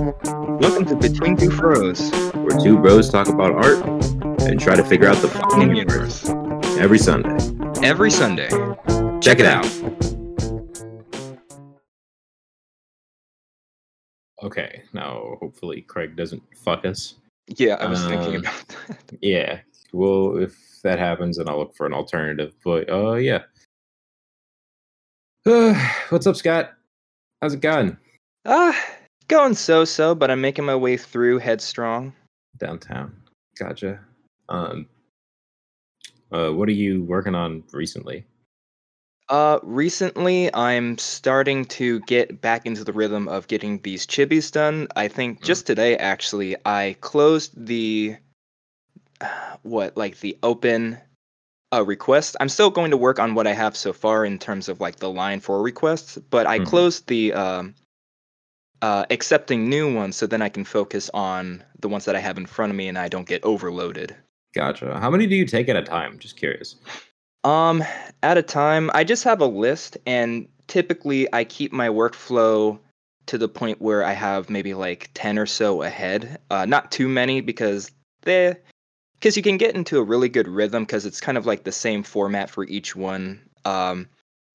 Welcome to Between Two Furrows. where two bros talk about art and try to figure out the fucking universe every Sunday. Every Sunday. Check it out. Okay, now hopefully Craig doesn't fuck us. Yeah, I was thinking Um, about that. Yeah, well, if that happens, then I'll look for an alternative. But uh, yeah. what's up, Scott? How's it going Ah, going so so, but I'm making my way through headstrong. downtown? Gotcha. Um, uh, what are you working on recently? Uh, recently I'm starting to get back into the rhythm of getting these chibis done. I think Mm. just today actually I closed the what like the open uh request. I'm still going to work on what I have so far in terms of like the line for requests, but I Mhm. closed the um uh accepting new ones so then I can focus on the ones that I have in front of me and I don't get overloaded. Gotcha. How many do you take at a time? Just curious. Um, at a time, I just have a list, and typically I keep my workflow to the point where I have maybe like ten or so ahead. Uh, not too many because they, because you can get into a really good rhythm because it's kind of like the same format for each one. Um,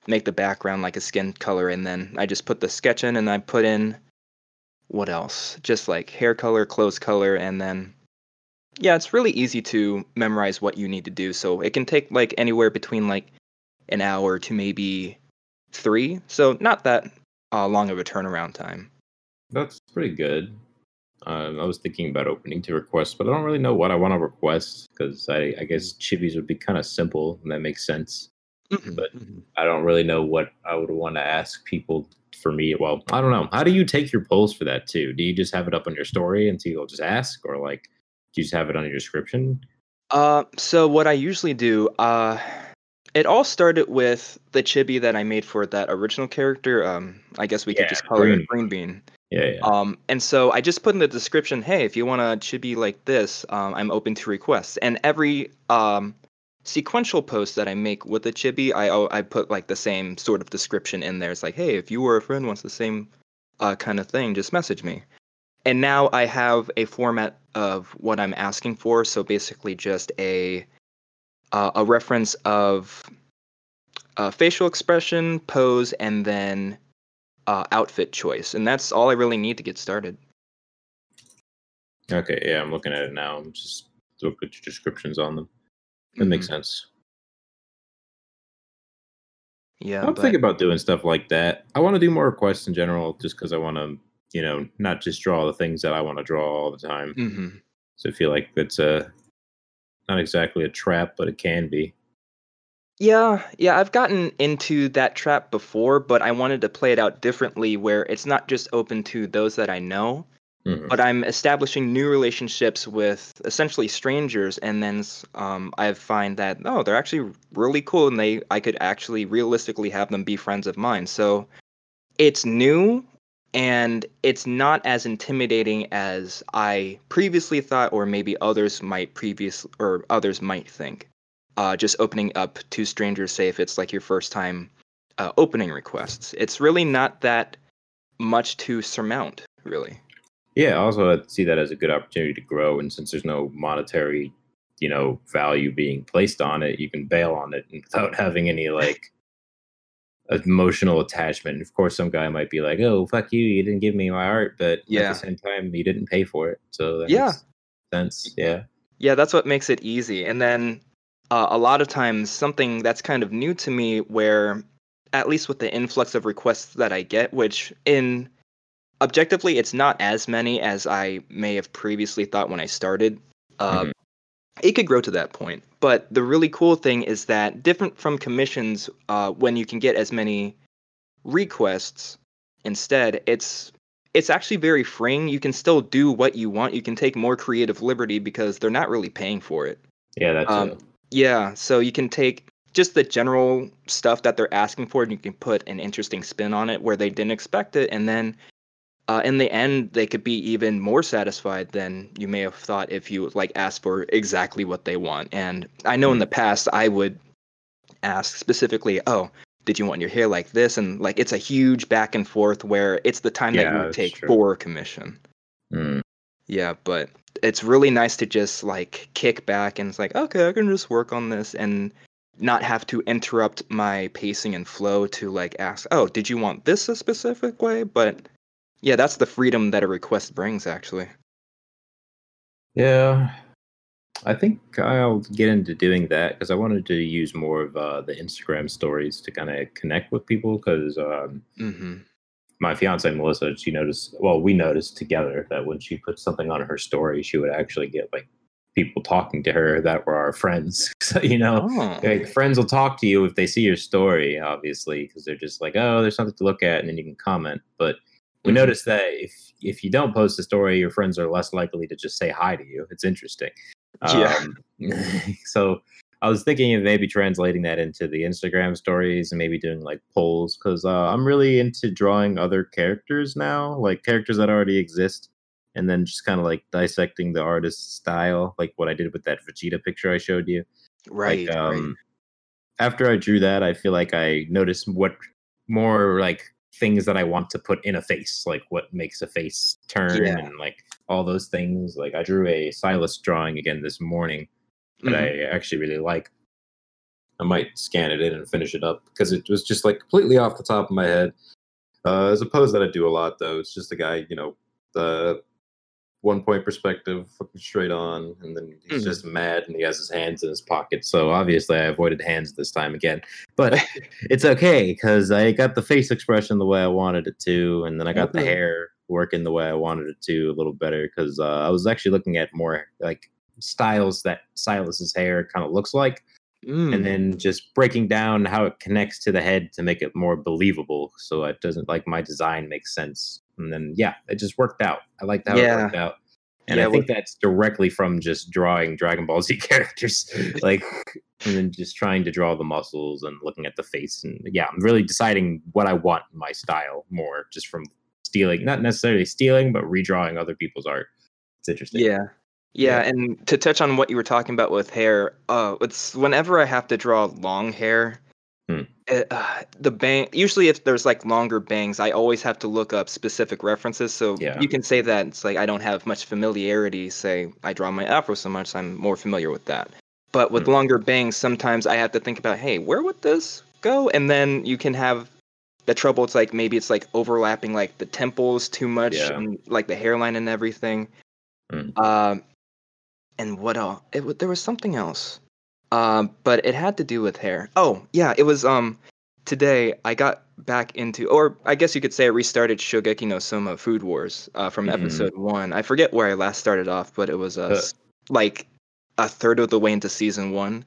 make the background like a skin color, and then I just put the sketch in, and I put in what else? Just like hair color, clothes color, and then yeah, it's really easy to memorize what you need to do. So it can take like anywhere between like an hour to maybe three. So not that uh, long of a turnaround time. That's pretty good. Um, I was thinking about opening to requests, but I don't really know what I want to request because I, I guess chibis would be kind of simple and that makes sense. But- Mhm. I don't really know what I would want to ask people for me. Well, I don't know. How do you take your polls for that too? Do you just have it up on your story and people just ask, or like do you just have it on your description? Uh, so what I usually do, uh, it all started with the chibi that I made for that original character. Um, I guess we Yeah, could just call it Green. a green bean. Yeah, yeah. Um, and so I just put in the description, hey, if you want a chibi like this, um, I'm open to requests. And every um, sequential posts that I make with the chibi, I I put like the same sort of description in there. It's like, hey, if you or a friend wants the same uh, kind of thing, just message me. And now I have a format of what I'm asking for. So basically, just a uh, a reference of uh, facial expression, pose, and then uh, outfit choice, and that's all I really need to get started. okay, yeah, I'm looking at it now. I'm just look at your descriptions on them. That makes Mhm. sense. Yeah, I'm but- thinking about doing stuff like that. I want to do more requests in general, just because I want to, you know, not just draw the things that I want to draw all the time. Mhm. So I feel like that's a not exactly a trap, but it can be. Yeah, yeah, I've gotten into that trap before, but I wanted to play it out differently where it's not just open to those that I know, Mhm. but I'm establishing new relationships with essentially strangers, and then um, I find that oh, they're actually really cool, and they I could actually realistically have them be friends of mine. So it's new, and it's not as intimidating as I previously thought, or maybe others might previous or others might think. Uh, just opening up to strangers, say if it's like your first time uh, opening requests, it's really not that much to surmount, really. Yeah, also I see that as a good opportunity to grow, and since there's no monetary, you know, value being placed on it, you can bail on it without having any like emotional attachment. Of course, some guy might be like, "Oh, fuck you! You didn't give me my art," but at the same time, you didn't pay for it, so that Yeah. makes sense. Yeah, Yeah, that's what makes it easy. And then uh, a lot of times, something that's kind of new to me, where at least with the influx of requests that I get, which in objectively, it's not as many as I may have previously thought when I started. Uh, Mhm. It could grow to that point. But the really cool thing is that, different from commissions, uh, when you can get as many requests instead, it's it's actually very freeing. You can still do what you want. You can take more creative liberty because they're not really paying for it. yeah, that's Um, Yeah, so you can take just the general stuff that they're asking for and you can put an interesting spin on it where they didn't expect it and then uh, in the end they could be even more satisfied than you may have thought if you like asked for exactly what they want and i know in Hmm. the past i would ask specifically oh did you want your hair like this and like it's a huge back and forth where it's the time that you would take sure. for a commission Mm. Yeah, but it's really nice to just like kick back and it's like, okay, I can just work on this and not have to interrupt my pacing and flow to like ask, oh, did you want this a specific way? But yeah, that's the freedom that a request brings actually. Yeah, I think I'll get into doing that because I wanted to use more of uh, the Instagram stories to kind of connect with people. Because um, Mm-hmm. my fiance Melissa, she noticed. Well, we noticed together that when she put something on her story, she would actually get like people talking to her that were our friends. so you know, Oh. like friends will talk to you if they see your story, obviously, because they're just like, oh, there's something to look at, and then you can comment. But we Mhm. noticed that if if you don't post a story, your friends are less likely to just say hi to you. It's interesting. Yeah. Um, so I was thinking of maybe translating that into the Instagram stories and maybe doing like polls because uh, I'm really into drawing other characters now, like characters that already exist, and then just kind of like dissecting the artist's style, like what I did with that Vegeta picture I showed you. Right. like, right. um, after I drew that, I feel like I noticed what more like things that I want to put in a face, like what makes a face turn Yeah. and like all those things. Like I drew a Silas drawing again this morning that Mhm. I actually really like. I might scan it in and finish it up because it was just like completely off the top of my head. Uh, as opposed that I do a lot though. It's just a guy, you know, the one point perspective, looking straight on, and then he's Mhm. just mad and he has his hands in his pocket. So obviously I avoided hands this time again. But it's okay because I got the face expression the way I wanted it to, and then I got the hair working the way I wanted it to a little better because uh, I was actually looking at more like styles that Silas's hair kind of looks like, Mm. and then just breaking down how it connects to the head to make it more believable. So it doesn't like my design makes sense, and then yeah, it just worked out. I liked how it worked out. And Yeah, I think that's directly from just drawing Dragon Ball Z characters, like, and then just trying to draw the muscles and looking at the face. And yeah, I'm really deciding what I want in my style more just from stealing, not necessarily stealing, but redrawing other people's art. It's interesting. Yeah. Yeah, Yeah. and to touch on what you were talking about with hair, uh, it's whenever I have to draw long hair, Hmm. it, uh, the bang. Usually, if there's like longer bangs, I always have to look up specific references. So Yeah. you can say that it's like I don't have much familiarity. Say I draw my afro so much, I'm more familiar with that. But with Hmm. longer bangs, sometimes I have to think about, hey, where would this go? And then you can have the trouble. It's like maybe it's like overlapping like the temples too much, Yeah. and like the hairline and everything. Um, and what else? It there was something else. Um, but it had to do with hair. Oh yeah, it was um today I got back into, or I guess you could say I restarted Shokugeki no Soma Food Wars uh, from Mhm. episode one. I forget where I last started off, but it was uh, Uh. like a third of the way into season one.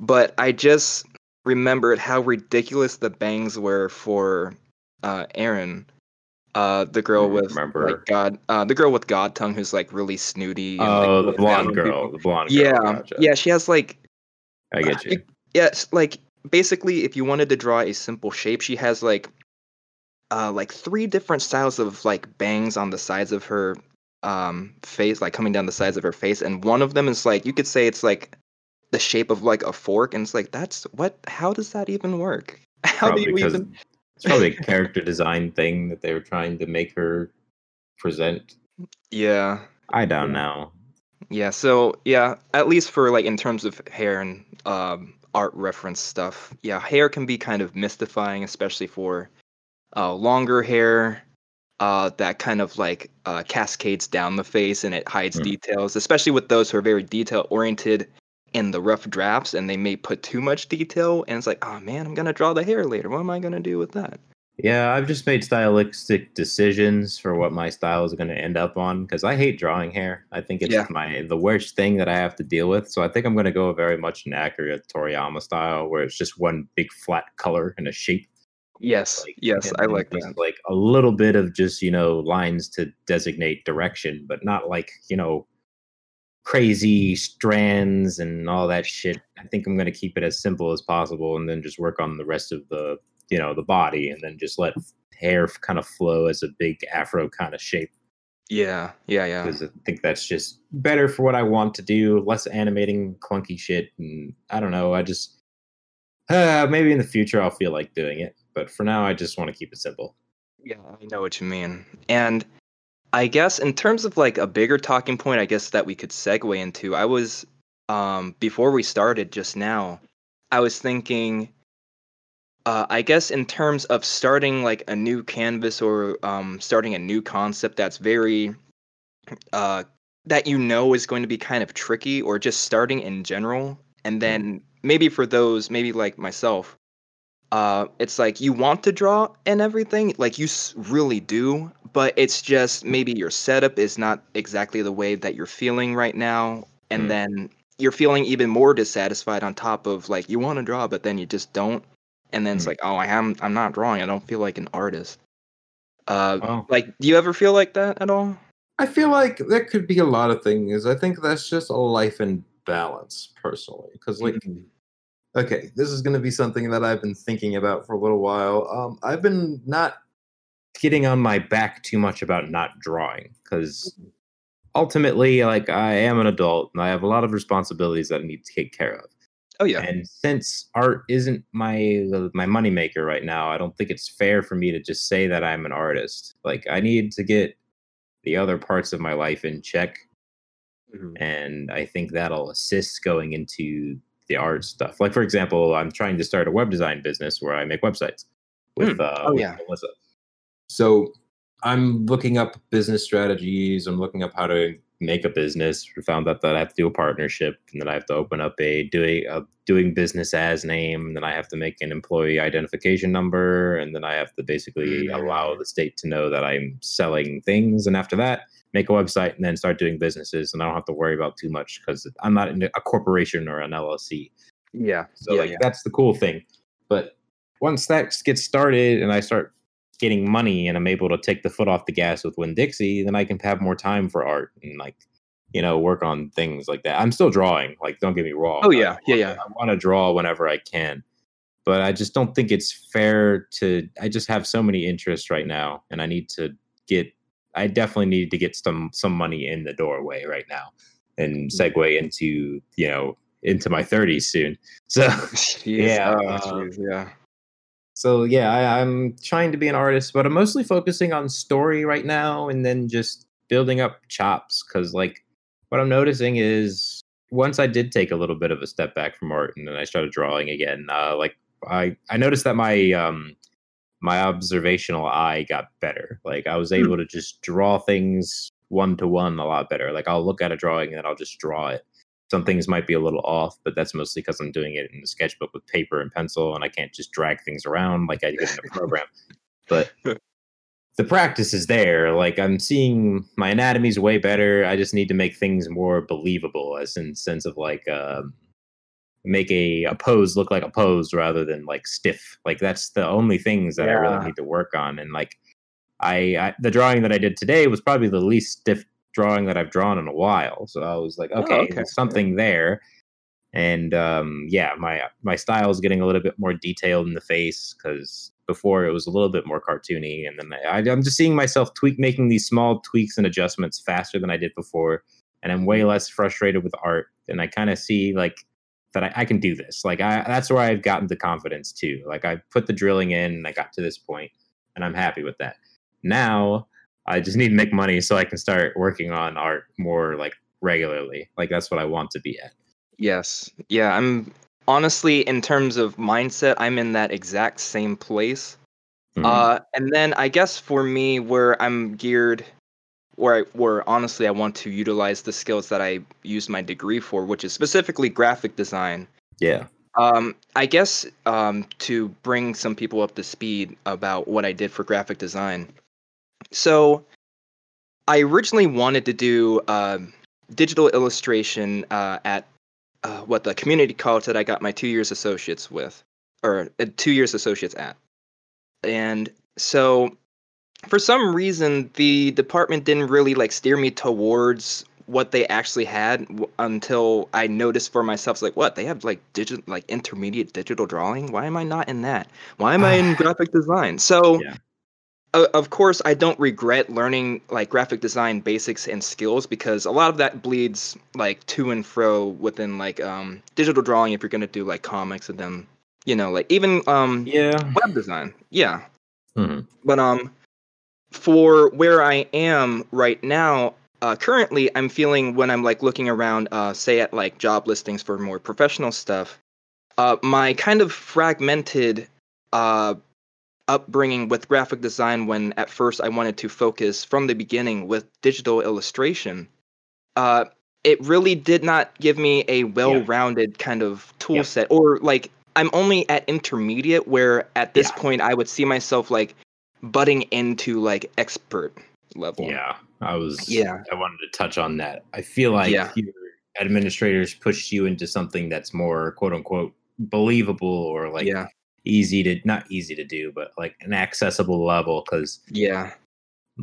But I just remembered how ridiculous the bangs were for uh, Aaron, uh, the girl with remember. like God, uh, the girl with God tongue who's like really snooty. and, Oh, like, the blonde girl. people. The blonde girl. Yeah, Gotcha. yeah, she has like I get you. it- yeah, it's like basically if you wanted to draw a simple shape, she has like uh like three different styles of like bangs on the sides of her um face, like coming down the sides of her face, and one of them is like you could say it's like the shape of like a fork, and it's like that's what how does that even work? How do you even it's probably a character design thing that they were trying to make her present. Yeah. I don't know. Yeah, so yeah, at least for like in terms of hair and um, art reference stuff, yeah, hair can be kind of mystifying, especially for uh, longer hair uh, that kind of like uh, cascades down the face and it hides Hmm. details, especially with those who are very detail oriented in the rough drafts and they may put too much detail and it's like, oh man, I'm gonna draw the hair later. What am I gonna do with that? Yeah, I've just made stylistic decisions for what my style is going to end up on because I hate drawing hair. I think it's Yeah. my the worst thing that I have to deal with. So I think I'm going to go very much an accurate Toriyama style, where it's just one big flat color and a shape. Yes, Like, yes, I like that. Like a little bit of just you know lines to designate direction, but not like you know crazy strands and all that shit. I think I'm going to keep it as simple as possible, and then just work on the rest of the you know the body, and then just let hair kind of flow as a big afro kind of shape Yeah, yeah, yeah. because I think that's just better for what I want to do. Less animating clunky shit, and I don't know. I just uh, maybe in the future I'll feel like doing it, but for now I just want to keep it simple. Yeah, I know what you mean. And I guess in terms of like a bigger talking point, I guess that we could segue into. I was um before we started just now, I was thinking uh, I guess in terms of starting like a new canvas or um, starting a new concept that's very uh, that you know is going to be kind of tricky, or just starting in general, and then maybe for those, maybe like myself, uh, it's like you want to draw and everything, like you s- really do, but it's just maybe your setup is not exactly the way that you're feeling right now, and Mm. then you're feeling even more dissatisfied on top of like you want to draw, but then you just don't, and then it's Mm. like, oh, I am, I'm not drawing. I don't feel like an artist. Uh, Well, like, do you ever feel like that at all? I feel like there could be a lot of things. I think that's just a life in balance, personally. Because, like, Mhm. okay, this is going to be something that I've been thinking about for a little while. Um, I've been not getting on my back too much about not drawing because ultimately, like, I am an adult and I have a lot of responsibilities that I need to take care of. Oh yeah. And since art isn't my my moneymaker right now, I don't think it's fair for me to just say that I'm an artist. Like I need to get the other parts of my life in check, Mhm. and I think that'll assist going into the art stuff. Like for example, I'm trying to start a web design business where I make websites with uh, Oh, with yeah. Melissa. So I'm looking up business strategies. I'm looking up how to. Make a business. We found out that I have to do a partnership, and then I have to open up a doing a doing business as name. And then I have to make an employee identification number, and then I have to basically allow Mm. the state to know that I'm selling things. And after that, make a website, and then start doing businesses. And I don't have to worry about too much because I'm not in a corporation or an LLC. Yeah. So yeah, like yeah. that's the cool thing. But once that gets started and I start getting money and I'm able to take the foot off the gas with Winn-Dixie, then I can have more time for art and like, you know, work on things like that. I'm still drawing, like don't get me wrong. Oh I yeah, yeah, yeah. I want to draw whenever I can. But I just don't think it's fair to I just have so many interests right now and I need to get I definitely need to get some some money in the doorway right now and Mm. segue into, you know, into my 30s soon. So Yeah, oh, uh, yeah. So yeah, I, I'm trying to be an artist, but I'm mostly focusing on story right now, and then just building up chops. Because like, what I'm noticing is once I did take a little bit of a step back from art, and then I started drawing again. Uh, like I I noticed that my um my observational eye got better. Like I was Hmm. able to just draw things one to one a lot better. Like I'll look at a drawing and then I'll just draw it. Some things might be a little off, but that's mostly because I'm doing it in the sketchbook with paper and pencil, and I can't just drag things around like I did in a program. But the practice is there. Like I'm seeing my anatomy's way better. I just need to make things more believable, as in sense of like um, make a, a pose look like a pose rather than like stiff. Like that's the only things that I really need to work on. And like I, I the drawing that I did today was probably the least stiff drawing that I've drawn in a while. So I was like, Oh, okay, okay. there's something there. And um, yeah, my my style is getting a little bit more detailed in the face because before it was a little bit more cartoony. And then I, I'm just seeing myself tweak, making these small tweaks and adjustments faster than I did before, and I'm way less frustrated with art. And I kind of see like that I, I can do this. Like I, that's where I've gotten the confidence too. Like I put the drilling in, and I got to this point, and I'm happy with that. Now I just need to make money so I can start working on art more like regularly. Like that's what I want to be at. Yes. Yeah, I'm honestly in terms of mindset, I'm in that exact same place. Mhm. Uh and then I guess for me where I'm geared where I, where honestly I want to utilize the skills that I used my degree for, which is specifically graphic design. yeah. Um, I guess um, to bring some people up to speed about what I did for graphic design. So, I originally wanted to do um digital illustration uh, at uh, what the community college that I got my two years associates with, or uh, two years associates at, and so for some reason the department didn't really like steer me towards what they actually had w- until I noticed for myself like what they have like digital like intermediate digital drawing? Why am I not in that? Why am I in graphic design? So Yeah. O- of course I don't regret learning like graphic design basics and skills because a lot of that bleeds like to and fro within like um digital drawing if you're going to do like comics and then you know like even um Yeah. web design yeah Mhm. but um for where I am right now, uh, currently I'm feeling when I'm like looking around, uh, say at like job listings for more professional stuff, uh, my kind of fragmented uh, upbringing with graphic design when at first I wanted to focus from the beginning with digital illustration, uh, it really did not give me a well-rounded kind of tool Yeah. set or like I'm only at intermediate where at this Yeah. point I would see myself like butting into like expert level. Yeah, I was. Yeah. I wanted to touch on that. I feel like Yeah. your administrators pushed you into something that's more quote unquote believable or like yeah. Easy to not easy to do, but like an accessible level because Yeah.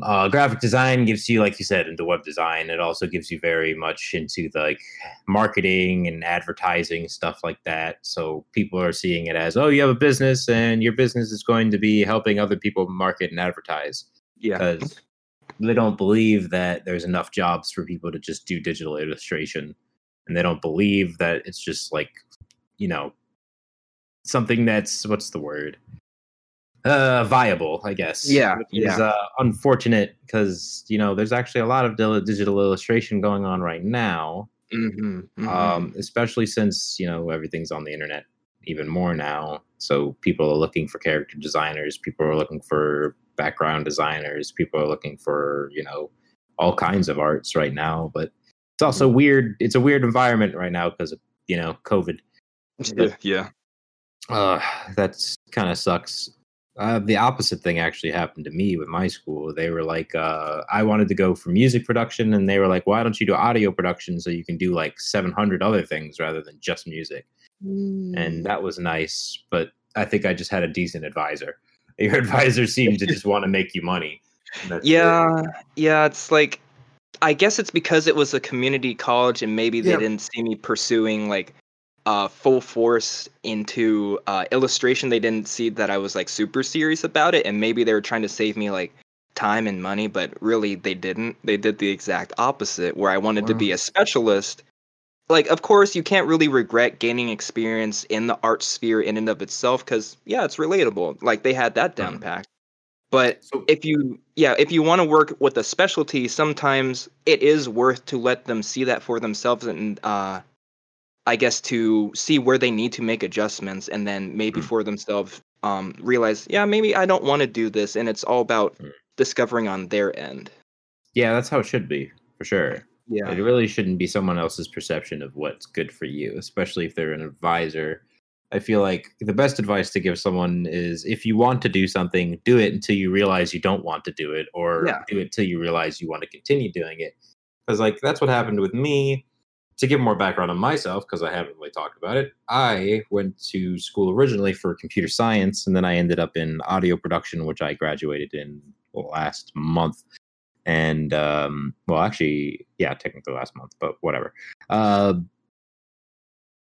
uh, graphic design gives you, like you said, into web design. It also gives you very much into the, like marketing and advertising stuff like that. So people are seeing it as, oh, you have a business, and your business is going to be helping other people market and advertise Yeah. because they don't believe that there's enough jobs for people to just do digital illustration, and they don't believe that it's just like, you know, something that's what's the word? Uh viable i guess. Yeah, which is yeah. uh, unfortunate because you know there's actually a lot of digital illustration going on right now. Mm-hmm, um especially since you know everything's on the internet even more now. So people are looking for character designers people are looking for background designers people are looking for you know all kinds of arts right now. But it's also weird it's a weird environment right now because of you know covid. Yeah. yeah. Uh, that's kind of sucks. Uh, the opposite thing actually happened to me with my school. They were like, uh, I wanted to go for music production, and they were like, why don't you do audio production so you can do like 700 other things rather than just music? Mm. And that was nice, but I think I just had a decent advisor. Your advisor seemed to just want to make you money. and that's it. Yeah, yeah, it's like I guess it's because it was a community college and maybe they Yeah. didn't see me pursuing like uh full force into uh illustration. They didn't see that I was like super serious about it and maybe they were trying to save me like time and money, but really they didn't. They did the exact opposite where I wanted to be a specialist. Like of course you can't really regret gaining experience in the art sphere in and of itself cuz yeah, it's relatable. Like they had that down Mhm. packed. But So- if you yeah if you want to work with a specialty sometimes it is worth to let them see that for themselves and uh i guess to see where they need to make adjustments and then maybe Mm. for themselves um realize yeah maybe i don't want to do this and it's all about Mm. discovering on their end Yeah, that's how it should be, for sure. yeah It really shouldn't be someone else's perception of what's good for you, especially if they're an advisor. I feel like the best advice to give someone is if you want to do something, do it until you realize you don't want to do it, or Yeah. do it until you realize you want to continue doing it. Because, like, that's what happened with me. To give more background on myself, because I haven't really talked about it, I went to school originally for computer science, and then I ended up in audio production, which I graduated in last month. And um well actually yeah technically last month but whatever. Uh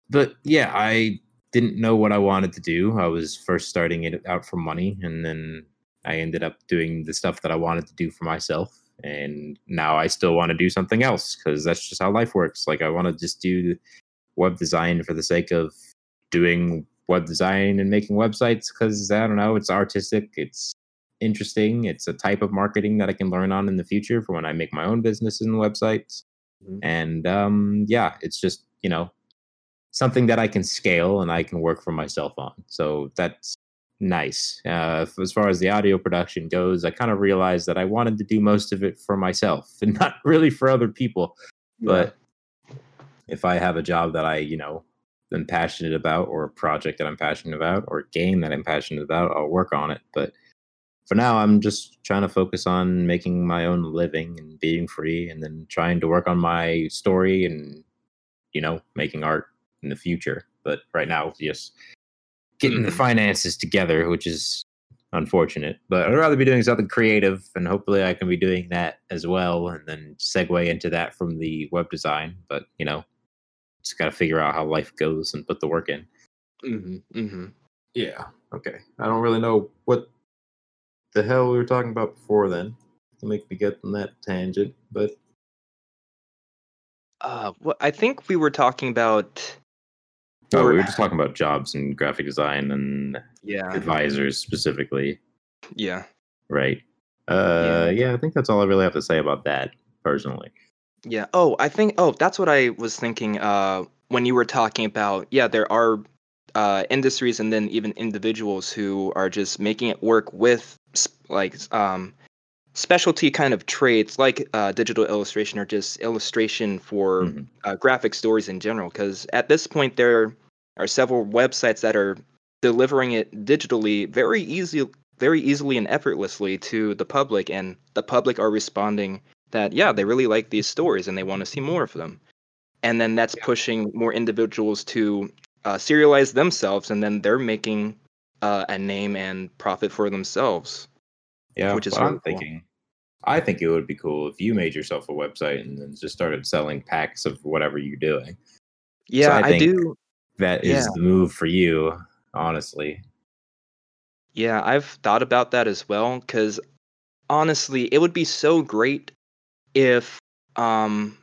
but yeah i didn't know what i wanted to do. I was first starting it out for money and then i ended up doing the stuff that i wanted to do for myself and now i still want to do something else because that's just how life works like i want to just do web design for the sake of doing web design and making websites because i don't know it's artistic it's interesting. It's a type of marketing that I can learn on in the future for when I make my own business and websites. Mhm. And um, yeah, it's just, you know, something that I can scale and I can work for myself on. So that's nice. Uh, as far as the audio production goes, I kind of realized that I wanted to do most of it for myself and not really for other people. But if I have a job that I, you know, am passionate about, or a project that I'm passionate about, or a game that I'm passionate about, I'll work on it. But for now, I'm just trying to focus on making my own living and being free, and then trying to work on my story and, you know, making art in the future. But right now, just getting the Mhm. finances together, which is unfortunate. But I'd rather be doing something creative, and hopefully, I can be doing that as well, and then segue into that from the web design. But you know, just got to figure out how life goes and put the work in. hmm hmm Yeah. Okay. I don't really know what the hell we were talking about before then to make me get on that tangent, but uh what i think we were talking about Oh, or- we were just talking about jobs and graphic design and yeah advisors specifically, yeah right? Uh, yeah, I think that's all I really have to say about that personally. Yeah. Oh, I think. Oh, that's what I was thinking. Uh, when you were talking about, yeah, there are uh, industries and then even individuals who are just making it work with like um, specialty kind of trades like uh, digital illustration or just illustration for Mhm. uh, graphic stories in general. Because at this point, there are several websites that are delivering it digitally very easy, very easily and effortlessly to the public, and the public are responding that yeah, they really like these stories and they want to see more of them. And then that's pushing more individuals to uh, serialize themselves, and then they're making uh, a name and profit for themselves. Yeah, Which is what I'm thinking. I think it would be cool if you made yourself a website and then just started selling packs of whatever you're doing. Yeah, I I, think- do. That is Yeah. the move for you, honestly. Yeah, I've thought about that as well because honestly, it would be so great if, um,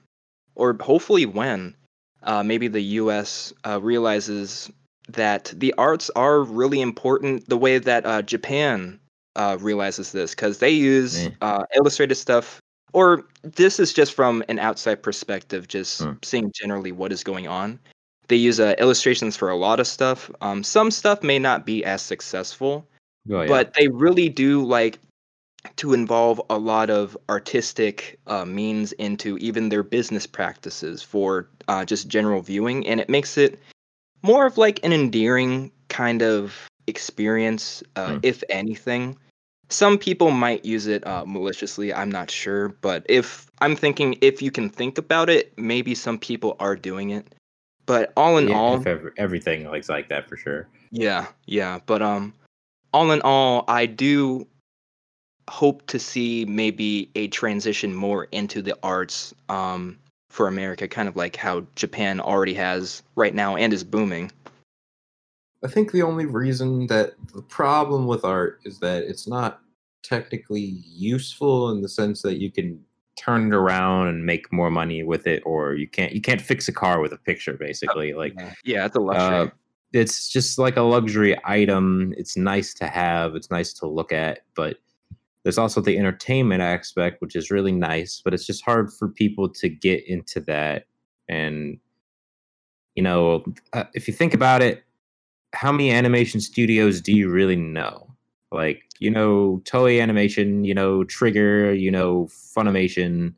or hopefully when, uh, maybe the U.S. Uh, realizes that the arts are really important the way that uh, Japan uh, realizes this because they use Eh. uh, illustrated stuff. Or this is just from an outside perspective, just Hmm. seeing generally what is going on. They use uh, illustrations for a lot of stuff. Um, some stuff may not be as successful, Oh, yeah. but they really do like to involve a lot of artistic uh, means into even their business practices for uh, just general viewing and it makes it more of like an endearing kind of experience uh, Hmm. if anything some people might use it uh, maliciously i'm not sure but if i'm thinking if you can think about it maybe some people are doing it but all in Yeah, all if ever, everything looks like that for sure. yeah, yeah, but um all in all, I do hope to see maybe a transition more into the arts um for America, kind of like how Japan already has right now and is booming. I think the only reason that the problem with art is that it's not technically useful in the sense that you can Turn it around and make more money with it, or you can't you can't fix a car with a picture. Basically, like yeah, it's a luxury. Uh, it's just like a luxury item. It's nice to have. It's nice to look at, but there's also the entertainment aspect, which is really nice. But it's just hard for people to get into that. And you know, uh, if you think about it, how many animation studios do you really know? Like, you know, Toei Animation, you know, Trigger, you know, Funimation.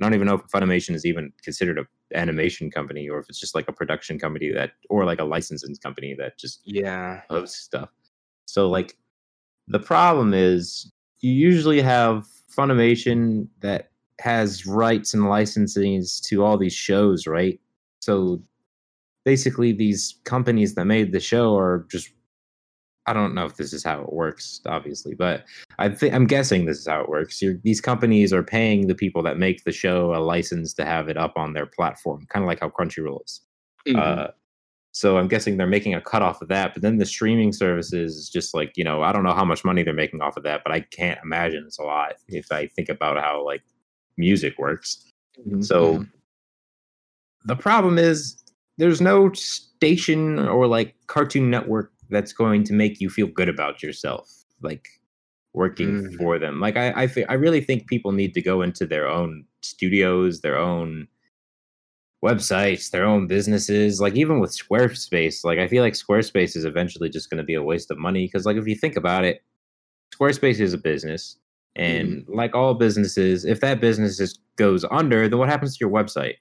I don't even know if Funimation is even considered a animation company or if it's just like a production company that or like a licensing company that just yeah. posts stuff. So like the problem is you usually have Funimation that has rights and licenses to all these shows, right? So basically these companies that made the show are just I don't know if this is how it works, obviously, but I think I'm guessing this is how it works. You're, these companies are paying the people that make the show a license to have it up on their platform, kind of like how Crunchyroll is. Mhm. Uh, so I'm guessing they're making a cut off of that. But then the streaming services is just like, you know, I don't know how much money they're making off of that, but I can't imagine it's a lot if I think about how like music works. Mhm, So mhm. the problem is there's no station or like Cartoon Network that's going to make you feel good about yourself, like working Mm. for them. Like I, I, I really think people need to go into their own studios, their own websites, their own businesses. Like even with Squarespace, like I feel like Squarespace is eventually just going to be a waste of money because, like, if you think about it, Squarespace is a business, and like all businesses, if that business is, goes under, then what happens to your website?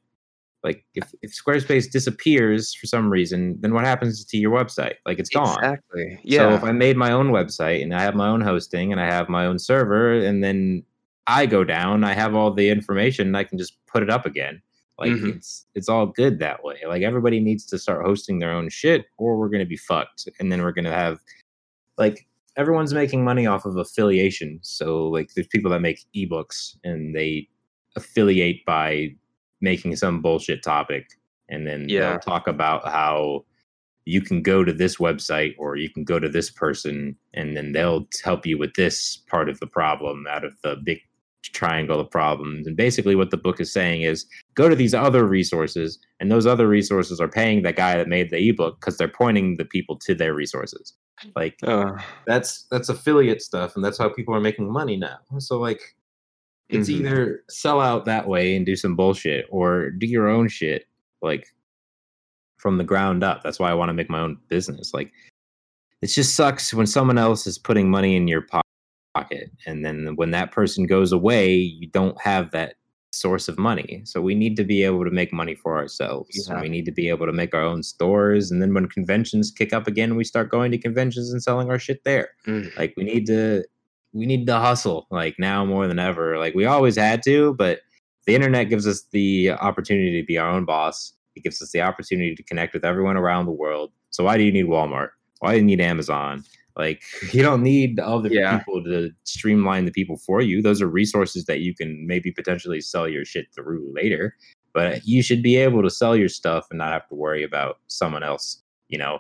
Like if, if Squarespace disappears for some reason, then what happens to your website? Like it's gone. Exactly. Yeah. So if I made my own website and I have my own hosting and I have my own server and then I go down, I have all the information and I can just put it up again. Like Mhm. it's it's all good that way. Like everybody needs to start hosting their own shit or we're going to be fucked and then we're going to have like everyone's making money off of affiliation. So like there's people that make ebooks and they affiliate by making some bullshit topic and then Yeah. they'll talk about how you can go to this website or you can go to this person and then they'll help you with this part of the problem out of the big triangle of problems. And basically, what the book is saying is go to these other resources, and those other resources are paying the guy that made the ebook because they're pointing the people to their resources. Like Uh, That's that's affiliate stuff, and that's how people are making money now. So like, it's Mhm. either sell out that way and do some bullshit, or do your own shit, like from the ground up. That's why I want to make my own business. Like, it just sucks when someone else is putting money in your pocket, and then when that person goes away, you don't have that source of money. So we need to be able to make money for ourselves. Yeah. We need to be able to make our own stores, and then when conventions kick up again, we start going to conventions and selling our shit there mm, like we need to we need to hustle like now more than ever. Like we always had to but the internet gives us the opportunity to be our own boss. It gives us the opportunity to connect with everyone around the world. So why do you need walmart? Why do you need amazon? Like you don't need other Yeah. people to streamline the people for you. Those are resources that you can maybe potentially sell your shit through later but you should be able to sell your stuff and not have to worry about someone else you know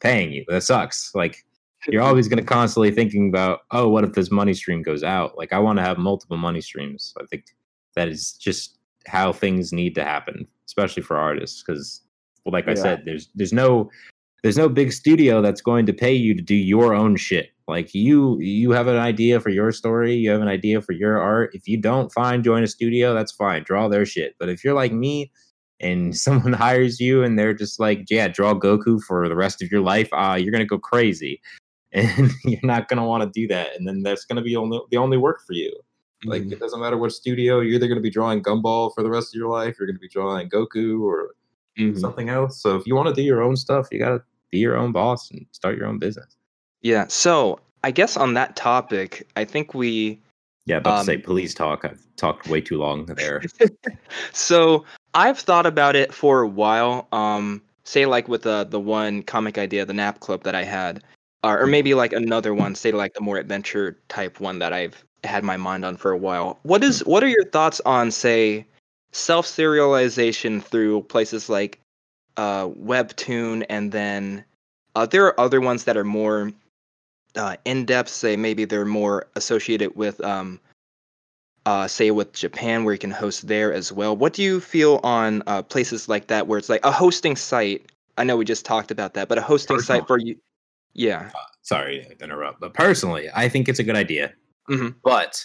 paying you. That sucks. Like you're always going to constantly thinking about oh what if this money stream goes out? Like i want to have multiple money streams. I think that is just how things need to happen especially for artists because well like i said there's there's no there's no big studio that's going to pay you to do your own shit. Like you you have an idea for your story you have an idea for your art. If you don't find join a studio that's fine draw their shit. But if you're like me and someone hires you and they're just like yeah draw goku for the rest of your life uh you're gonna go crazy and you're not going to want to do that and then that's going to be only, the only work for you like mm. it doesn't matter what studio you're either going to be drawing gumball for the rest of your life you're going to be drawing goku or Mhm. something else so if you want to do your own stuff you got to be your own boss and start your own business Yeah. So I guess on that topic, I think we yeah about to say please talk i've talked way too long there so I've thought about it for a while. Um, say like with the the one comic idea, the Nap Club that I had, or, or maybe like another one, say like the more adventure type one that I've had my mind on for a while. What is what are your thoughts on say self serialization through places like uh, Webtoon, and then uh, there are other ones that are more uh, in depth. Say maybe they're more associated with um, uh, say with Japan, where you can host there as well. What do you feel on uh, places like that, where it's like a hosting site? I know we just talked about that, but a hosting site for you, yeah, sorry to interrupt but personally i think it's a good idea Mhm. but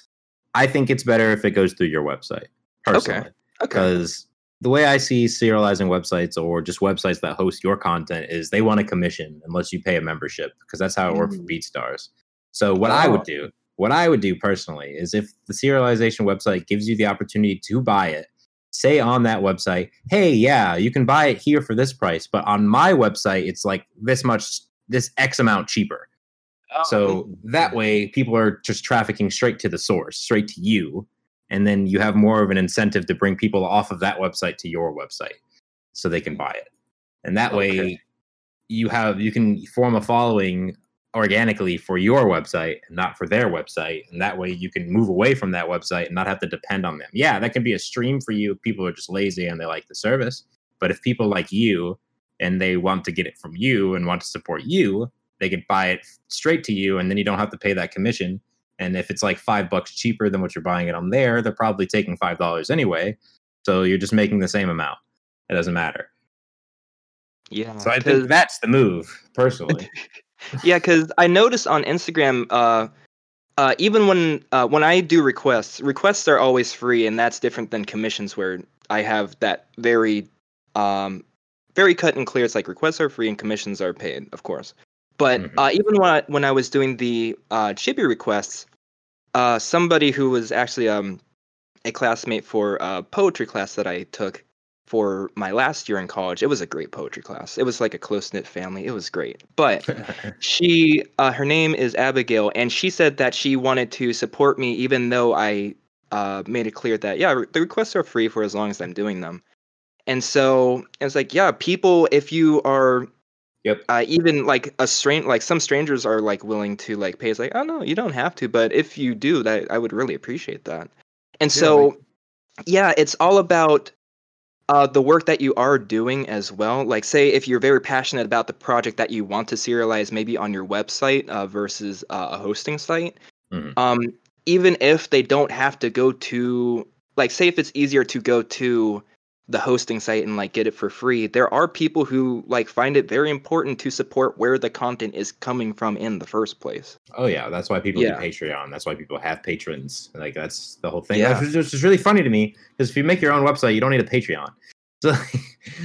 i think it's better if it goes through your website personally okay, because the way I see serializing websites or just websites that host your content is they want a commission unless you pay a membership because that's how it works for Mm. BeatStars. So what I would Oh. do, what I would do personally is if the serialization website gives you the opportunity to buy it, say on that website, hey, yeah, you can buy it here for this price, but on my website it's like this much, this X amount cheaper. Oh, So that way, people are just trafficking straight to the source, straight to you, and then you have more of an incentive to bring people off of that website to your website, so they can buy it. And that way, you have you can form a following organically for your website and not for their website, and that way you can move away from that website and not have to depend on them. Yeah, that can be a stream for you if people are just lazy and they like the service. But if people like you and they want to get it from you and want to support you, they could buy it straight to you and then you don't have to pay that commission. And if it's like five bucks cheaper than what you're buying it on there they're probably taking five dollars anyway. So you're just making the same amount. It doesn't matter. Yeah. so I think that's the move personally. Yeah, because I noticed on Instagram, uh, uh, even when uh, when I do requests, requests are always free, and that's different than commissions, where I have that very, um, very cut and clear. It's like requests are free and commissions are paid, of course. But Mhm. uh, even when I, when I was doing the uh, Chibi requests, uh, somebody who was actually um, a classmate for a poetry class that I took for my last year in college, it was a great poetry class. It was like a close knit family. It was great, but she uh, her name is abigail and she said that she wanted to support me even though i uh, made it clear that yeah the requests are free for as long as i'm doing them and so it's like yeah people if you are Yep. uh, even like a strange, like some strangers are like willing to like pay it's like oh no you don't have to but if you do that i would really appreciate that and Yeah, so like- yeah it's all about uh, the work that you are doing as well. Like, say, if you're very passionate about the project that you want to serialize, maybe on your website uh, versus uh, a hosting site. Mhm. Um, even if they don't have to go to like say if it's easier to go to the hosting site and like get it for free there are people who like find it very important to support where the content is coming from in the first place Oh yeah, that's why people Yeah. do Patreon. That's why people have patrons. Like that's the whole thing. Yeah. Which is- really funny to me because if you make your own website, you don't need a Patreon. So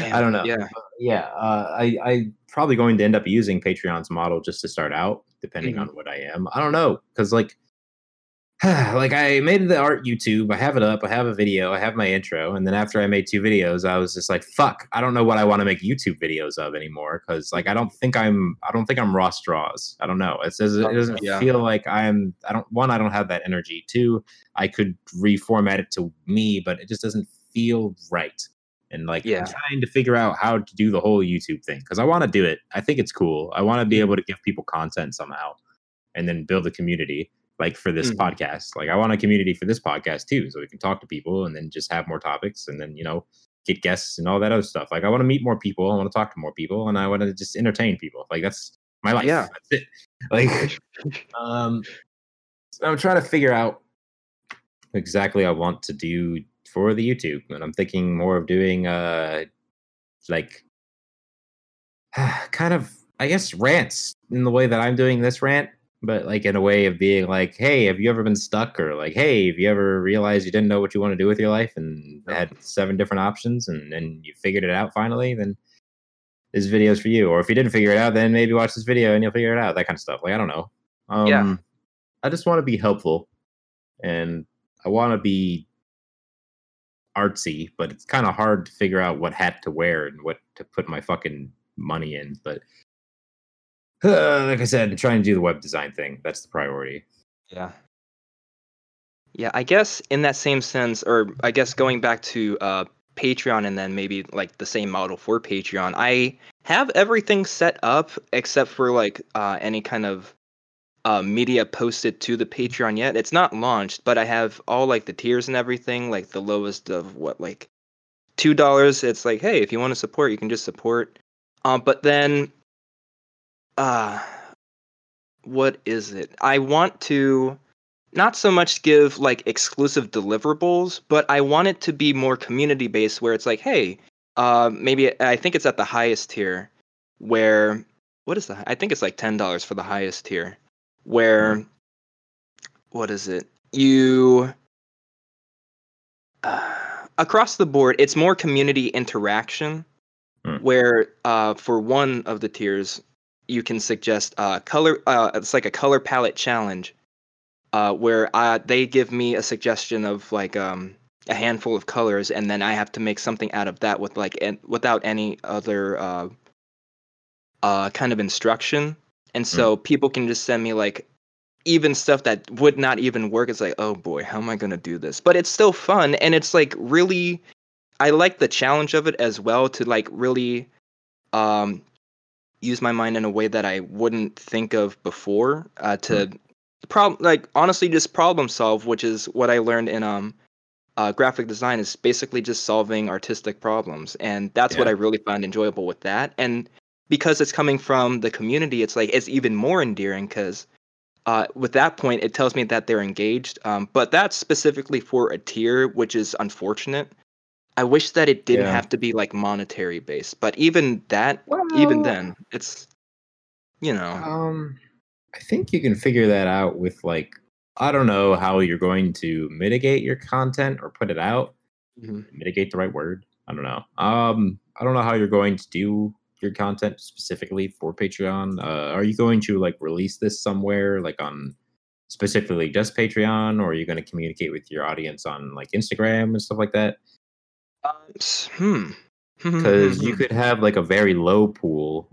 I don't know. yeah yeah, uh, I I probably going to end up using Patreon's model just to start out, depending Mhm. on what I am. I don't know because like. like I made the art YouTube, I have it up, I have a video, I have my intro, and then after I made two videos, I was just like, "Fuck, I don't know what I want to make YouTube videos of anymore." Because like I don't think I'm, I don't think I'm Ross Draws. I don't know. It says it doesn't Yeah. feel like I'm. I don't. One, I don't have that energy. Two, I could reformat it to me, but it just doesn't feel right. And like Yeah. I'm trying to figure out how to do the whole YouTube thing because I want to do it. I think it's cool. I want to be mm-hmm. able to give people content somehow, and then build a community like for this Mhm. podcast. Like I want a community for this podcast too, so we can talk to people and then just have more topics and then you know get guests and all that other stuff. Like I want to meet more people. I want to talk to more people, and I want to just entertain people. Like that's my life. Yeah. That's it. Like um, so I'm trying to figure out exactly I want to do for the YouTube, and I'm thinking more of doing uh like kind of I guess rants in the way that I'm doing this rant, but like in a way of being like, hey, have you ever been stuck? Or like, hey, have you ever realized you didn't know what you want to do with your life and had seven different options and then you figured it out finally? Then this video is for you. Or if you didn't figure it out, then maybe watch this video and you'll figure it out. That kind of stuff. Like I don't know. Um, Yeah. I just want to be helpful, and I want to be artsy, but it's kind of hard to figure out what hat to wear and what to put my fucking money in. But uh, like I said, trying to do the web design thing. That's the priority. Yeah. Yeah, I guess in that same sense, or I guess going back to uh, Patreon and then maybe like the same model for Patreon, I have everything set up except for like uh, any kind of uh, media posted to the Patreon yet. It's not launched, but I have all like the tiers and everything, like the lowest of what, like two dollars. It's like, hey, if you want to support, you can just support. Um, but then, uh, what is it? I want to not so much give like exclusive deliverables, but I want it to be more community based where it's like, hey, uh, maybe I think it's at the highest tier where what is that? I think it's like ten dollars for the highest tier. Where what is it? You uh, across the board, it's more community interaction. Hmm. Where uh, for one of the tiers, you can suggest uh, color. Uh, it's like a color palette challenge, uh, where uh, they give me a suggestion of like um, a handful of colors, and then I have to make something out of that with like without any other uh, uh, kind of instruction. And so people can just send me like even stuff that would not even work. It's like, oh boy, how am I gonna do this? But it's still fun, and it's like really, I like the challenge of it as well to like really um, use my mind in a way that I wouldn't think of before. Uh, to problem like honestly just problem solve, which is what I learned in um uh, graphic design is basically just solving artistic problems, and that's what I really find enjoyable with that. And because it's coming from the community, it's like it's even more endearing because uh, with that point, it tells me that they're engaged. Um, but that's specifically for a tier, which is unfortunate. I wish that it didn't Yeah. have to be like monetary based, but even that, even then, it's you know, Um, I think you can figure that out with like I don't know how you're going to mitigate your content or put it out. Mhm. Mitigate the right word. I don't know. Um, I don't know how you're going to do your content specifically for Patreon. Uh, are you going to like release this somewhere, like on specifically just Patreon, or are you going to communicate with your audience on like Instagram and stuff like that? Um, hmm. because you could have like a very low pool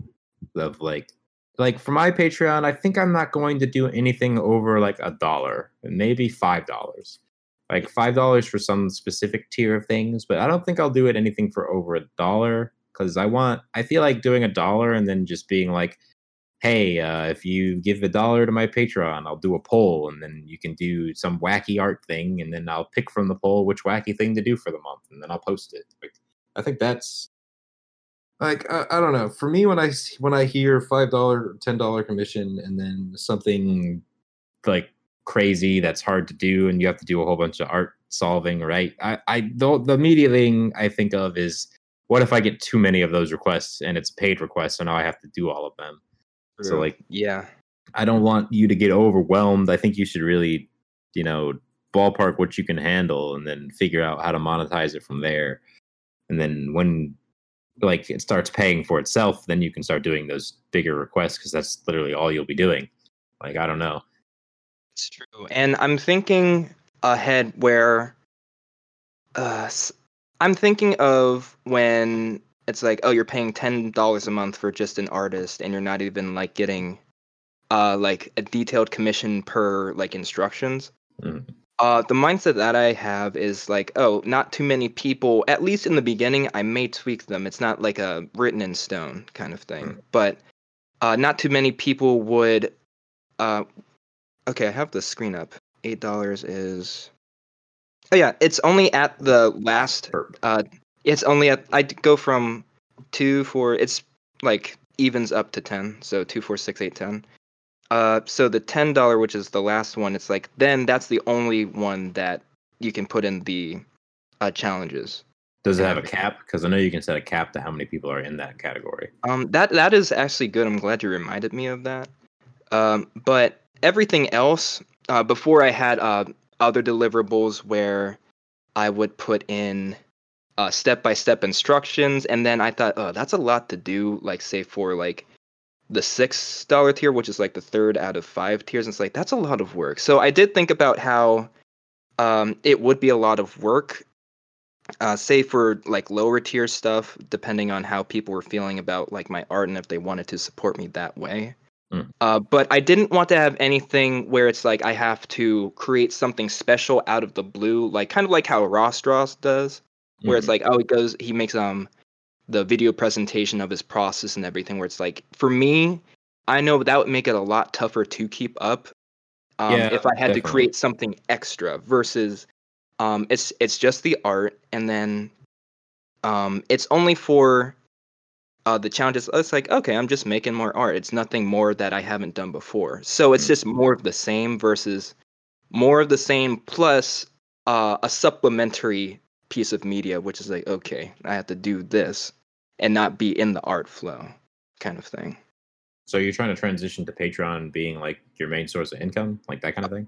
of like like for my patreon i think i'm not going to do anything over like a dollar maybe five dollars like five dollars for some specific tier of things but i don't think i'll do it anything for over a dollar because i want i feel like doing a dollar and then just being like hey uh, if you give a dollar to my patreon i'll do a poll and then you can do some wacky art thing and then i'll pick from the poll which wacky thing to do for the month and then i'll post it. Like, i think that's like I, I don't know. For me when I when i hear five dollar ten dollar commission and then something like crazy that's hard to do and you have to do a whole bunch of art solving right? I i the, the immediate thing i think of is what if i get too many of those requests and it's paid requests, so now i have to do all of them so like yeah, i don't want you to get overwhelmed. I think you should really you know ballpark what you can handle and then figure out how to monetize it from there. And then when like it starts paying for itself then you can start doing those bigger requests because that's literally all you'll be doing. Like i don't know. It's true. And I'm thinking ahead where, uh, I'm thinking of when it's like, oh, you're paying ten dollars a month for just an artist, and you're not even like getting, uh, like a detailed commission per like instructions. Mhm. Uh, the mindset that I have is like, oh, not too many people. At least in the beginning, I may tweak them. It's not like a written in stone kind of thing, Mm. but uh, not too many people would. Uh, okay, I have the screen up. Eight dollars is. Oh yeah, it's only at the last. Uh, it's only at. I go from two, four. It's like evens up to ten. So two, four, six, eight, ten. Uh, so the ten dollar, which is the last one, it's like then that's the only one that you can put in the uh, challenges. does it have a cap because i know you can set a cap to how many people are in that category Um, that that is actually good. I'm glad you reminded me of that. Um, but everything else, uh, before I had uh, other deliverables where I would put in uh, step-by-step instructions, and then I thought, oh, that's a lot to do. Like, say for like the six dollar tier, which is like the third out of five tiers, and it's like that's a lot of work. So I did think about how um, it would be a lot of work uh, say for like lower tier stuff, depending on how people were feeling about like my art and if they wanted to support me that way. Mm. Uh, but I didn't want to have anything where it's like I have to create something special out of the blue, like kind of like how Ross Draws does, where it's Mhm. like oh, he goes, he makes um the video presentation of his process and everything. Where it's like for me, I know that would make it a lot tougher to keep up um, Yeah, if I had to create something extra versus um, it's it's just the art and then um, it's only for uh, the challenges. It's like okay, I'm just making more art. It's nothing more that I haven't done before. So it's Mm. just more of the same versus more of the same plus uh, a supplementary piece of media, which is like okay, I have to do this and not be in the art flow kind of thing. so you're trying to transition to patreon being like your main source of income like that kind of thing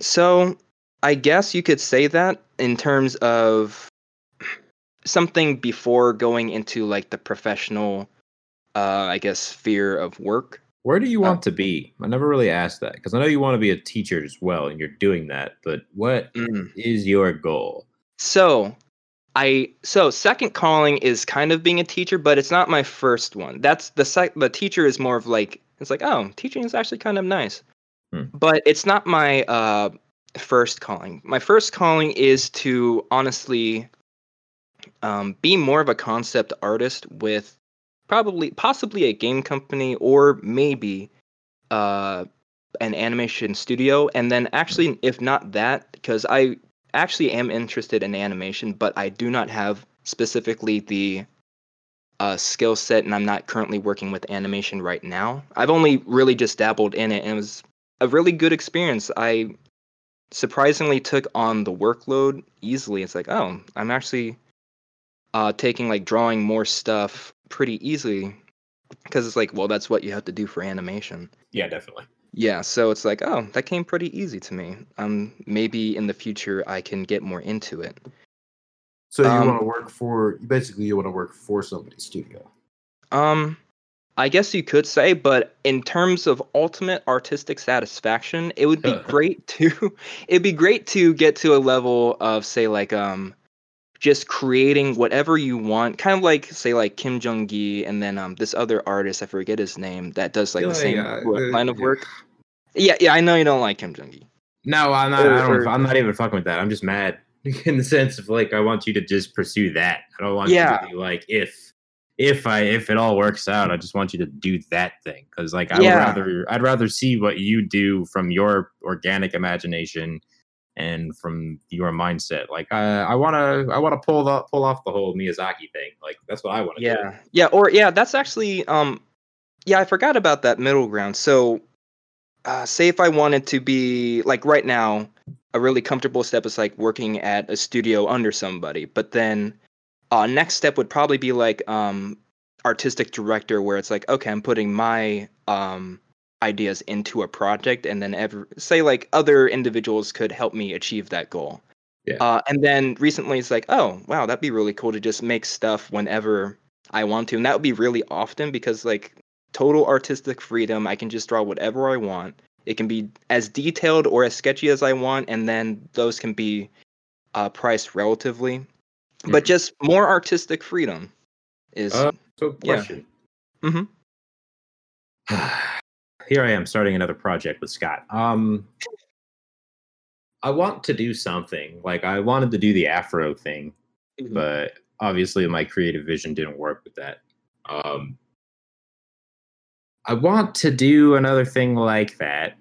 So I guess you could say that in terms of something before going into like the professional, uh, I guess, sphere of work. Where do you Uh, want to be? I never really asked that because I know you want to be a teacher as well, and you're doing that. But what is your goal? So I so second calling is kind of being a teacher, but it's not my first one. That's the sec- the teacher is more of like it's like oh teaching is actually kind of nice, Hmm. but it's not my uh first calling. My first calling is to honestly um, be more of a concept artist with probably possibly a game company or maybe uh an animation studio and then actually if not that because i actually am interested in animation but i do not have specifically the uh, skill set and i'm not currently working with animation right now. I've only really just dabbled in it and it was a really good experience. I surprisingly took on the workload easily. It's like oh i'm actually uh, taking like drawing more stuff pretty easily because it's like well that's what you have to do for animation. Yeah, definitely. Yeah so it's like oh that came pretty easy to me. Um maybe in the future i can get more into it. So you Um, want to work for basically you want to work for somebody's studio. um i guess you could say but in terms of ultimate artistic satisfaction it would be great to it'd be great to get to a level of say like um just creating whatever you want kind of like say like Kim Jung Gi and then um this other artist i forget his name that does like the same Yeah, wo- uh, line of work yeah yeah i know you don't like Kim Jung Gi No, I'm not. Or- I don't, or- I'm not even fucking with that. I'm just mad in the sense of like I want you to just pursue that. I don't want Yeah. you to be like if if I if it all works out, I just want you to do that thing because like I Yeah. would rather I'd rather see what you do from your organic imagination and from your mindset. Like I I want to I want to pull the pull off the whole Miyazaki thing. Like that's what I want to do. Yeah. Yeah, or yeah, that's actually um yeah, I forgot about that middle ground. So uh, say if I wanted to be like right now, a really comfortable step is like working at a studio under somebody. But then, uh, next step would probably be like um, artistic director, where it's like, okay, I'm putting my um, ideas into a project, and then ever say like other individuals could help me achieve that goal. Yeah. Uh, and then recently, it's like, oh wow, that'd be really cool to just make stuff whenever I want to, and that would be really often because like total artistic freedom. I can just draw whatever I want. It can be as detailed or as sketchy as I want, and then those can be uh, priced relatively. But Mhm. just more artistic freedom is Uh, so Yeah. question. Mhm. Here I am starting another project with Scott. Um, I want to do something like I wanted to do the Afro thing, Mhm. but obviously my creative vision didn't work with that. Um, I want to do another thing like that.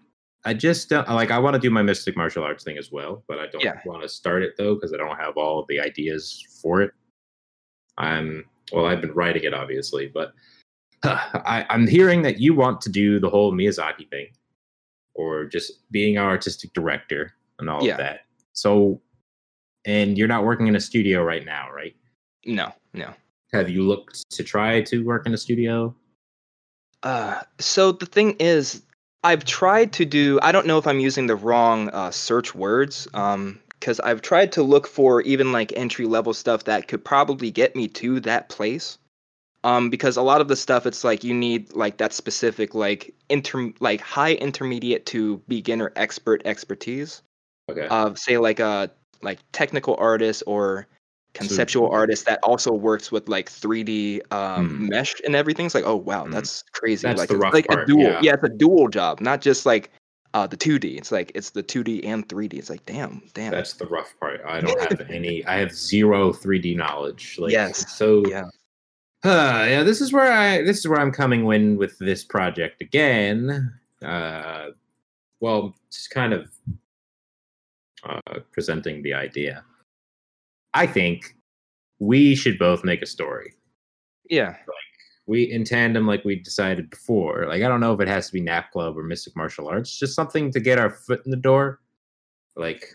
I just don't like. I want to do my mystic martial arts thing as well, but I don't Yeah. want to start it though because I don't have all of the ideas for it. I'm well. I've been writing it obviously, but I, I'm hearing that you want to do the whole Miyazaki thing, or just being our artistic director and all Yeah. of that. So, and you're not working in a studio right now, right? no, no. Have you looked to try to work in a studio? Uh, so the thing is, I've tried to do. I don't know if I'm using the wrong uh, search words. Um, because I've tried to look for even like entry level stuff that could probably get me to that place. Um, because a lot of the stuff it's like you need like that specific like inter like high intermediate to beginner expert expertise. Okay. Of say like a like technical artist or conceptual artist that also works with like 3D um, Hmm. mesh and everything. It's like, oh wow, Hmm. that's crazy. That's like the rough like part, a dual. yeah. it's a dual job, not just like uh, the 2D. It's like it's the 2D and 3D. It's like damn, damn. That's the rough part. I don't have any. I have zero 3D knowledge. Like, Yes. So yeah. Uh, yeah, this is where I this is where I'm coming in with this project again. Uh, well, just kind of uh, presenting the idea. I think we should both make a story. Yeah. We in tandem, like we decided before. Like I don't know if it has to be Nap Club or Mystic Martial Arts. Just something to get our foot in the door. Like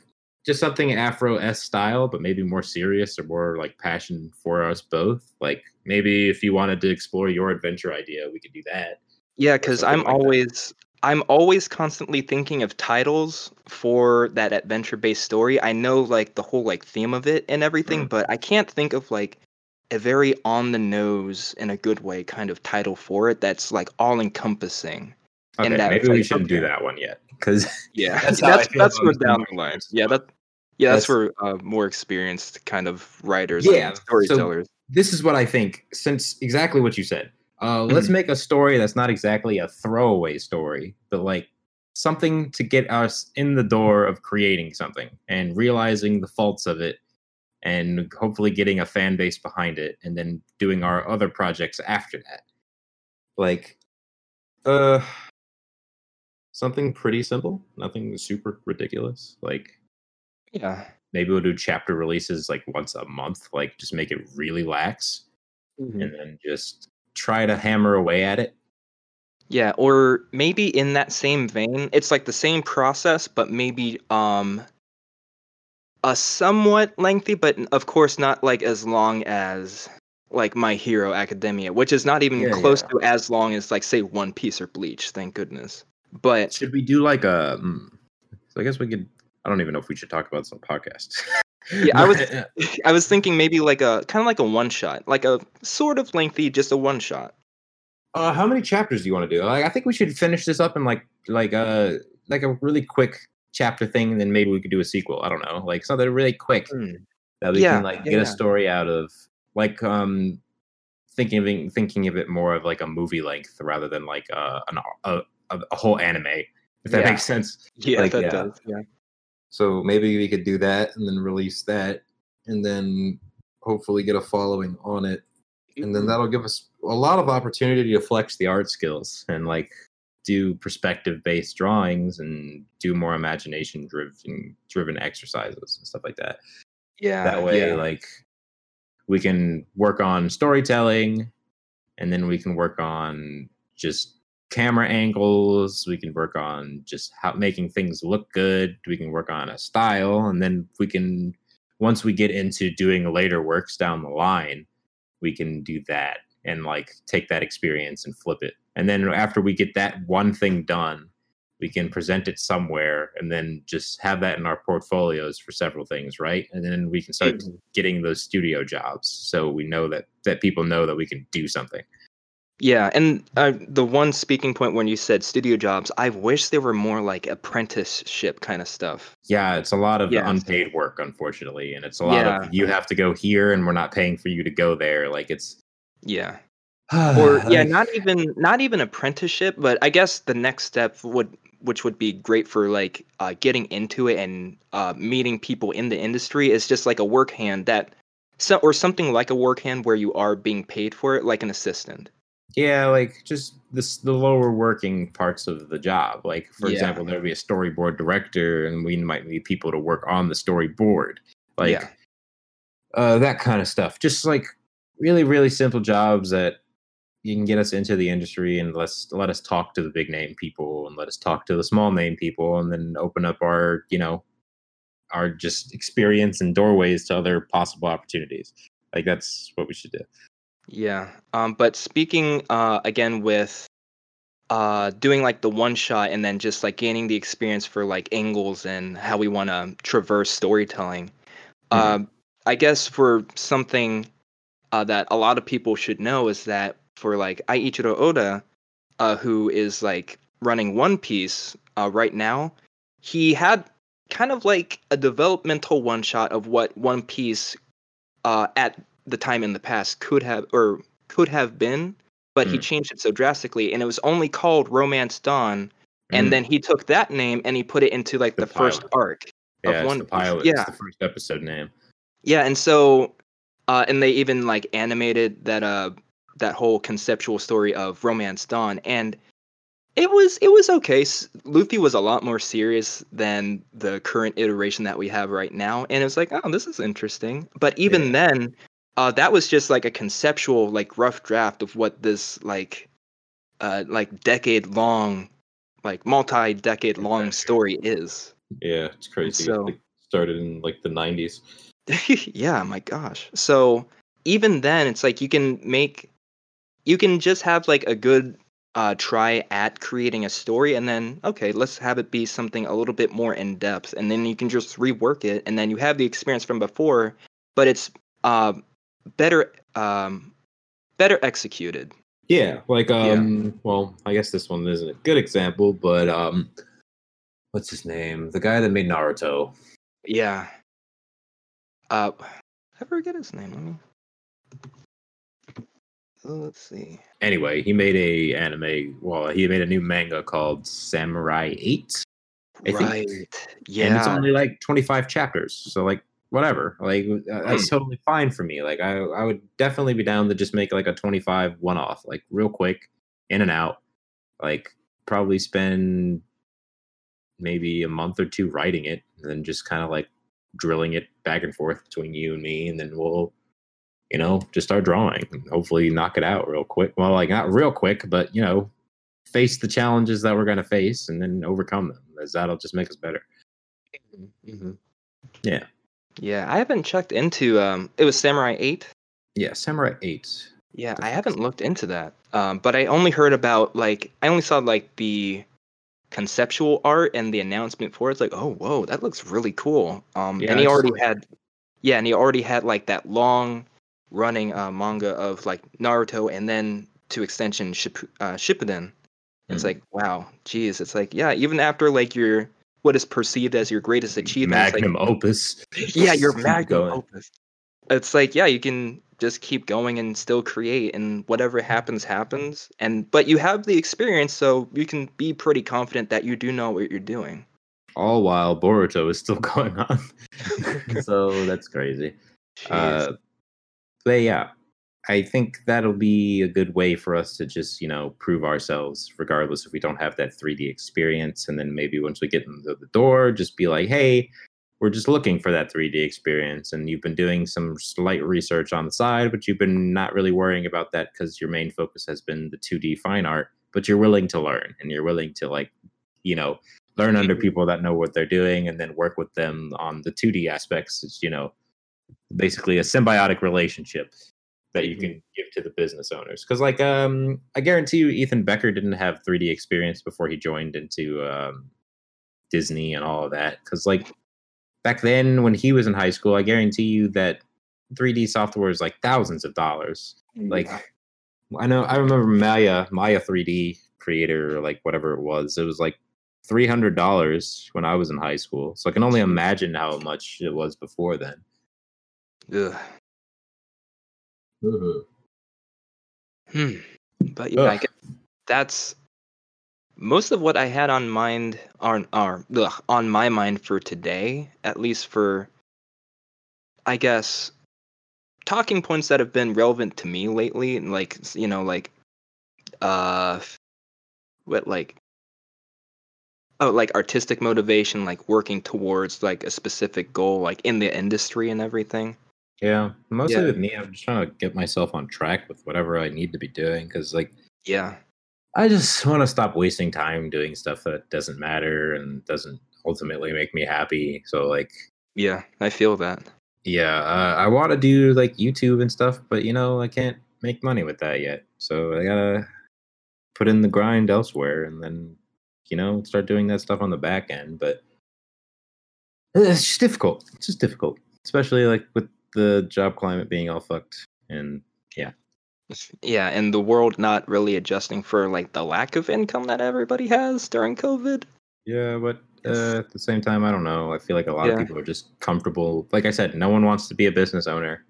just something Afro S style, but maybe more serious or more like passion for us both. Like maybe if you wanted to explore your adventure idea, we could do that. Yeah, because I'm like that. I'm always constantly thinking of titles for that adventure based story. I know like the whole like theme of it and everything, Mhm. but I can't think of like a very on the nose in a good way kind of title for it that's like all encompassing. Okay, And that maybe we like, shouldn't do that one yet because Yeah, That's that's that's, where down the line. Yeah, that yeah, that's, That's- where uh, more experienced kind of writers Yeah, and so- storytellers. this is what I think. Since exactly what you said, uh, let's Mhm. make a story that's not exactly a throwaway story, but like something to get us in the door of creating something and realizing the faults of it, and hopefully getting a fan base behind it, and then doing our other projects after that. Like, uh, something pretty simple, nothing super ridiculous. Like yeah. maybe we'll do chapter releases like once a month, like just make it really lax Mhm. and then just try to hammer away at it. Yeah, or maybe in that same vein, it's like the same process, but maybe um a somewhat lengthy, but of course not like as long as like My Hero Academia, which is not even Yeah, close yeah. to as long as like say One Piece or Bleach, thank goodness. But Should we do like a? mm, So I guess we could. I don't even know if we should talk about this on podcast. Yeah, I was- I was thinking maybe like a kind of like a one shot, like a sort of lengthy, just a one shot. Uh, how many chapters do you want to do? Like, I think we should finish this up in like like a like a really quick chapter thing, and then maybe we could do a sequel. I don't know, like something really quick that we Yeah, can like get yeah. a story out of. Like um, thinking of it, thinking of it more of like a movie length rather than like uh, an a, a, a whole anime. If that makes sense. Yeah, Like, that does. Yeah. So maybe we could do that and then release that and then hopefully get a following on it. And then mm-hmm. that'll give us a lot of opportunity to flex the art skills and like do perspective based drawings and do more imagination driven driven exercises and stuff like that. Yeah. that way yeah. like we can work on storytelling and then we can work on just camera angles. We can work on just how making things look good. We can work on a style, and then we can once we get into doing later works down the line, we can do that and like take that experience and flip it. And then after we get that one thing done, we can present it somewhere and then just have that in our portfolios for several things, right? And then we can start Mhm. getting those studio jobs. So we know that that people know that we can do something. Yeah, and uh, the one speaking point when you said studio jobs, I wish they were more like apprenticeship kind of stuff. Yeah, it's a lot of Yes. unpaid work, unfortunately, and it's a lot Yeah. of you have to go here, and we're not paying for you to go there. Like it's Yeah. or yeah not even not even apprenticeship but i guess the next step would which would be great for like uh, getting into it and uh, meeting people in the industry is just like a work hand that so or something like a work hand where you are being paid for it like an assistant Yeah, like just this the lower working parts of the job. Like for Yeah. example, there'd be a storyboard director, and we might need people to work on the storyboard. Like Yeah. uh, that kind of stuff. Just like really, really simple jobs that you can get us into the industry and let's let us talk to the big name people and let us talk to the small name people and then open up our, you know, our just experience and doorways to other possible opportunities. Like that's what we should do. Yeah. Um, but speaking uh, again with uh, doing like the one shot and then just like gaining the experience for like angles and how we want to traverse storytelling. Mhm. Uh, I guess for something uh, that a lot of people should know is that for like Eiichiro Oda, uh, who is like running One Piece uh, right now, he had kind of like a developmental one shot of what One Piece uh, at the time in the past could have or could have been, but he Mm. changed it so drastically, and it was only called Romance Dawn. Mm. And then he took that name and he put it into like The the, first arc. yeah, of One the pilot. Yeah. It's the first episode name. Yeah, and so, uh, and they even like animated that uh that whole conceptual story of Romance Dawn, and it was it was okay. Luffy was a lot more serious than the current iteration that we have right now, and it was like, oh, this is interesting. But even Yeah. then, uh, that was just like a conceptual, like rough draft of what this like, uh, like decade long, like multi decade long story is. Yeah, it's crazy. so- It started in like the 90s. yeah, my gosh. So even then, it's like you can make, you can just have like a good uh, try at creating a story, and then okay, let's have it be something a little bit more in depth, and then you can just rework it, and then you have the experience from before, but it's uh, better, um, better executed. Yeah, like Yeah. um, well, I guess this one isn't a good example, but um, what's his name? The guy that made Naruto. Yeah. Uh, I forget his name. Let me. Uh, Let's see. Anyway, he made a anime. Well, he made a new manga called Samurai Eight. I think. right. Yeah. and it's only like 25 chapters so like whatever like uh, that's totally fine for me like I, I would definitely be down to just make like a 25 one-off like real quick in and out like probably spend maybe a month or two writing it and then just kind of like drilling it back and forth between you and me and then we'll you know just start drawing and hopefully knock it out real quick well like not real quick but you know face the challenges that we're going to face and then overcome them as that'll just make us better Mm-hmm. Yeah. Yeah, I haven't checked into um it was Samurai 8. Yeah, Samurai 8. Yeah, I haven't looked into that. Um but I only heard about like I only saw like the conceptual art and the announcement for it. It's like, "Oh, whoa, that looks really cool." Um Yeah, and he already had Yeah, and he already had like that long running uh manga of like Naruto and then to extension Ship- uh, Shippuden. It's Mhm. like, wow, geez, it's like, yeah, even after like your what is perceived as your greatest achievement, it's like, Magnum opus. yeah, your magnum going. opus. It's like, yeah, you can just keep going and still create, and whatever happens, happens. And but you have the experience, so you can be pretty confident that you do know what you're doing. All while Boruto is still going on. so that's crazy. Uh, but yeah, I think that'll be a good way for us to just, you know, prove ourselves, regardless if we don't have that 3D experience. And then maybe once we get into the door, just be like, hey, we're just looking for that 3D experience. And you've been doing some slight research on the side, but you've been not really worrying about that because your main focus has been the 2D fine art. but you're willing to learn and you're willing to like, you know, learn under Mhm. people that know what they're doing and then work with them on the 2D aspects. It's, you know, basically a symbiotic relationship that you can give to the business owners. Cause like, um, I guarantee you Ethan Becker didn't have 3D experience before he joined into, um, Disney and all of that. Cause like back then when he was in high school, I guarantee you that 3D software is like thousands of dollars. Like I know I remember Maya Maya 3D creator or like whatever it was. It was like three hundred dollars when I was in high school. So I can only imagine how much it was before then. Ugh. Mhm. Hmm. But yeah, I guess that's most of what I had on mind on are ugh, on my mind for today, at least for I guess talking points that have been relevant to me lately, and like you know, like uh what like oh like artistic motivation, like working towards like a specific goal, like in the industry and everything. Yeah, mostly Yeah. with me, I'm just trying to get myself on track with whatever I need to be doing because like Yeah. I just want to stop wasting time doing stuff that doesn't matter and doesn't ultimately make me happy. So like Yeah, I feel that. Yeah, uh, I want to do like YouTube and stuff, but you know, I can't make money with that yet. So I gotta put in the grind elsewhere, and then you know start doing that stuff on the back end. But it's just difficult. It's just difficult, especially like with the job climate being all fucked. And Yeah, Yeah, and the world not really adjusting for like the lack of income that everybody has during COVID. yeah, but uh, at the same time, I don't know. I feel like a lot Yeah. of people are just comfortable. Like I said, no one wants to be a business owner.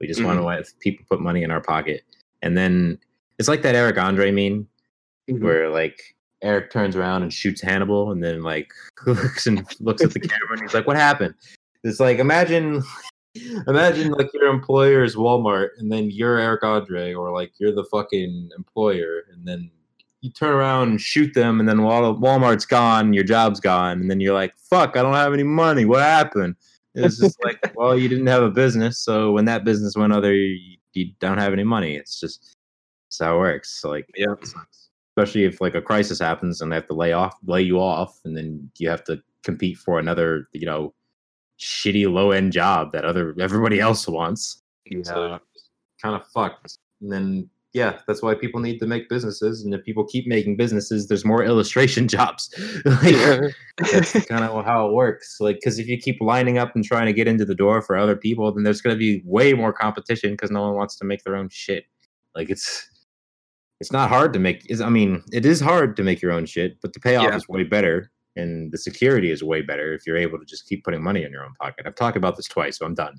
We just want to let people put money in our pocket, and then it's like that Eric Andre meme where like Eric turns around and shoots Hannibal, and then like looks and looks at the camera, and he's like, "What happened?" It's like imagine, imagine like your employer is Walmart, and then you're Eric Andre, or like you're the fucking employer, and then you turn around and shoot them, and then Walmart's gone, your job's gone, and then you're like, "Fuck, I don't have any money. What happened?" It's just like, well, you didn't have a business, so when that business went other, you, you don't have any money. It's just it's how it works. So, like, Yeah. especially if like a crisis happens and they have to lay off, lay you off, and then you have to compete for another, you know, shitty low end job that other everybody else wants. So kind of fucked. And then yeah, that's why people need to make businesses. And if people keep making businesses, there's more illustration jobs. like, that's kind of how it works. Like, because if you keep lining up and trying to get into the door for other people, then there's going to be way more competition because no one wants to make their own shit. Like, it's it's not hard to make. Is I mean, it is hard to make your own shit, but the payoff Yeah. is way better, and the security is way better if you're able to just keep putting money in your own pocket. I've talked about this twice, so I'm done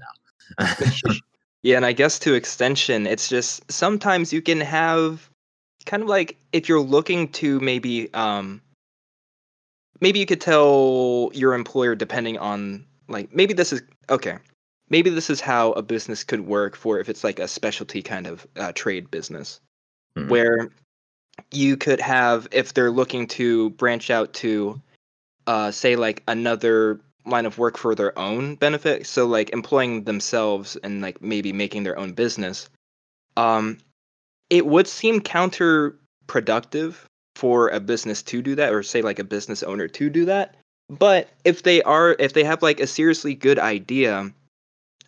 now. Yeah, and I guess to extension, it's just sometimes you can have kind of like if you're looking to maybe um maybe you could tell your employer depending on like maybe this is okay. Maybe this is how a business could work for if it's like a specialty kind of uh, trade business Mhm. where you could have if they're looking to branch out to uh say like another line of work for their own benefit so like employing themselves and like maybe making their own business um it would seem counterproductive for a business to do that or say like a business owner to do that but if they are if they have like a seriously good idea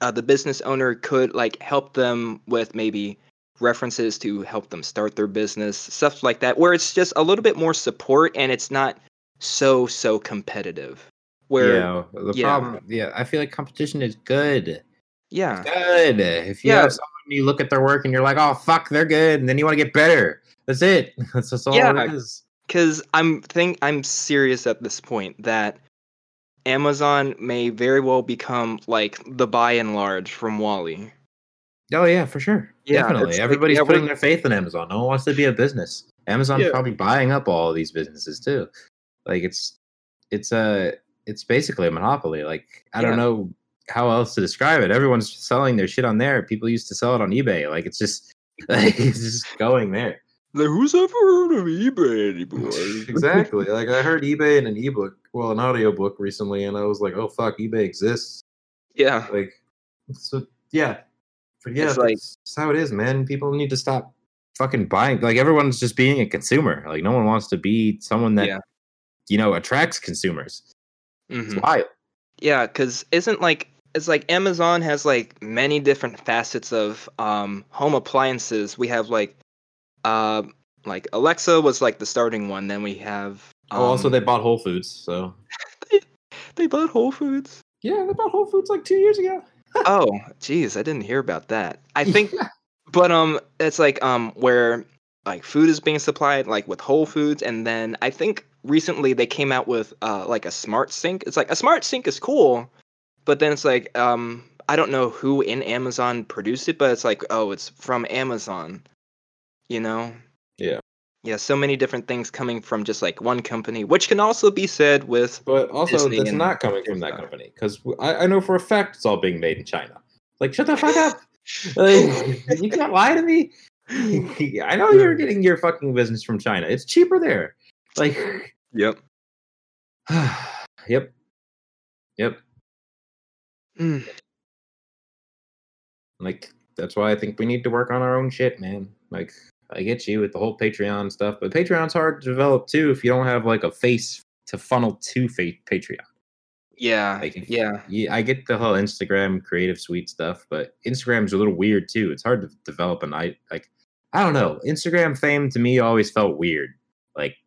uh, the business owner could like help them with maybe references to help them start their business stuff like that where it's just a little bit more support and it's not so so competitive where yeah, the yeah. problem. Yeah, I feel like competition is good. yeah Good. If you Yeah. have someone you look at their work and you're like, oh fuck, they're good, and then you want to get better. That's it. That's, that's all Yeah. it is. because i'm think i'm serious at this point that amazon may very well become like the by and large from wally Oh yeah, for sure. Yeah, Definitely. it's like, Everybody's yeah, putting their faith in Amazon. No one wants to be a business. Amazon's Yeah. probably buying up all of these businesses too. Like it's it's a it's basically a monopoly. Like I Yeah. don't know how else to describe it. Everyone's selling their shit on there. People used to sell it on eBay. Like it's just like it's just going there. like who's ever heard of ebay anymore exactly. Like I heard eBay in an ebook, well, an audiobook recently, and I was like, oh fuck, eBay exists. yeah Like, so yeah, but yeah, It's like- that's, that's how it is, man. People need to stop fucking buying. Like everyone's just being a consumer. Like no one wants to be someone that Yeah. You know attracts consumers. It's Mhm. wild. Yeah, because isn't like it's like Amazon has like many different facets of um home appliances. We have like uh like Alexa was like the starting one. Then we have oh, also um, they bought Whole Foods, so they bought Whole Foods. yeah, they bought Whole Foods like two years ago. oh, geez, I didn't hear about that. I think, but um, it's like um where like food is being supplied like with Whole Foods, and then I think recently they came out with uh like a smart sink. It's like a smart sink is cool, but then it's like um I don't know who in Amazon produced it, but it's like oh it's from Amazon, you know? Yeah. Yeah, so many different things coming from just like one company, which can also be said with But also, Disney that's not coming from that company because I, I know for a fact it's all being made in China. Like, shut the fuck up! Like, you can't lie to me. I know you're getting your fucking business from China. It's cheaper there. Like, Yep. yep, yep. Mm. Like that's why I think we need to work on our own shit, man. Like I get you with the whole Patreon stuff, but Patreon's hard to develop too if you don't have like a face to funnel to fa- Patreon. Yeah. Like, yeah. Yeah, I get the whole Instagram creative suite stuff, but Instagram's a little weird too. It's hard to develop an I like I don't know. Instagram fame to me always felt weird.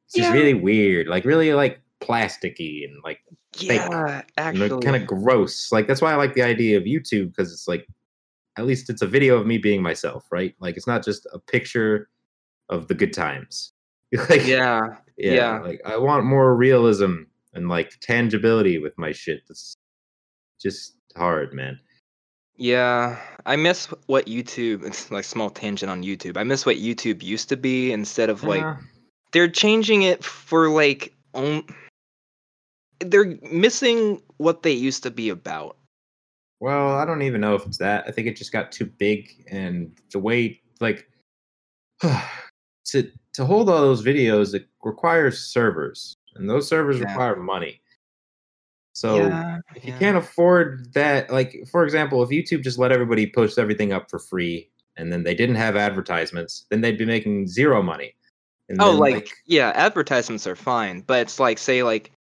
It's just Yeah. really weird, like really like plasticky and like Yeah, actually. kind of gross. Like that's why I like the idea of YouTube because it's like at least it's a video of me being myself, right? Like it's not just a picture of the good times. like Yeah. yeah, yeah. like I want more realism and like tangibility with my shit. That's just hard, man. Yeah, I miss what YouTube. It's like small tangent on YouTube. I miss what YouTube used to be instead of like Uh, they're changing it for like. They're missing what they used to be about. well, I don't even know if it's that. I think it just got too big, and the way like to to hold all those videos, it requires servers, and those servers Yeah. require money. So yeah, if you yeah. can't afford that, like for example, if YouTube just let everybody post everything up for free, and then they didn't have advertisements, then they'd be making zero money. And Oh, then, like, yeah, advertisements are fine, but it's like say like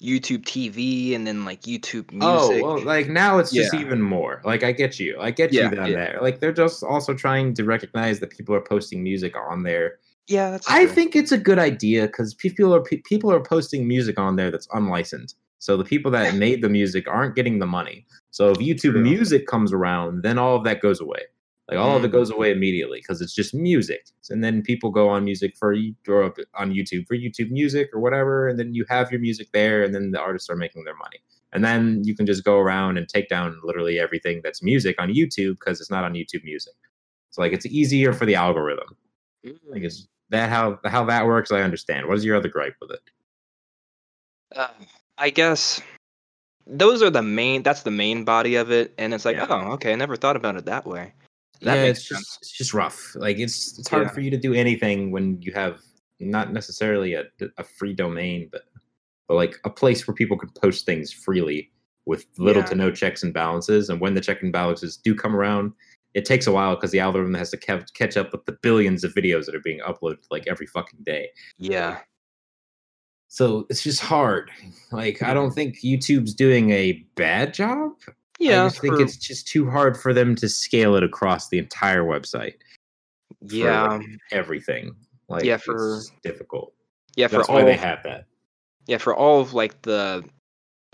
YouTube TV and then like YouTube oh, music. Oh, well, like now it's just even more. Like I get you. I get Yeah, you down yeah. there. Like they're just also trying to recognize that people are posting music on there. yeah, that's. I true. think it's a good idea because people are people are posting music on there that's unlicensed. So the people that made the music aren't getting the money. So if YouTube True. Music comes around, then all of that goes away. Like all of it Mm. goes away immediately because it's just music. And then people go on music for you or up on YouTube for YouTube Music or whatever, and then you have your music there, and then the artists are making their money. And then you can just go around and take down literally everything that's music on YouTube because it's not on YouTube Music. So like it's easier for the algorithm. Like Mm. is that how how that works? I understand. What is your other gripe with it? Uh, I guess those are the main. That's the main body of it, and it's like, Yeah. oh, okay, I never thought about it that way. That yeah, it's sense. just it's just rough. Like it's it's hard Yeah. for you to do anything when you have not necessarily a a free domain, but but like a place where people can post things freely with little Yeah. to no checks and balances. And when the check and balances do come around, it takes a while because the algorithm has to kev- catch up with the billions of videos that are being uploaded like every fucking day. Yeah, So it's just hard. Like I don't think YouTube's doing a bad job. Yeah. I just think for- it's just too hard for them to scale it across the entire website. for, yeah, like, everything. Like Yeah, it's for- difficult. yeah. For That's all, they have that. yeah, for all of like the,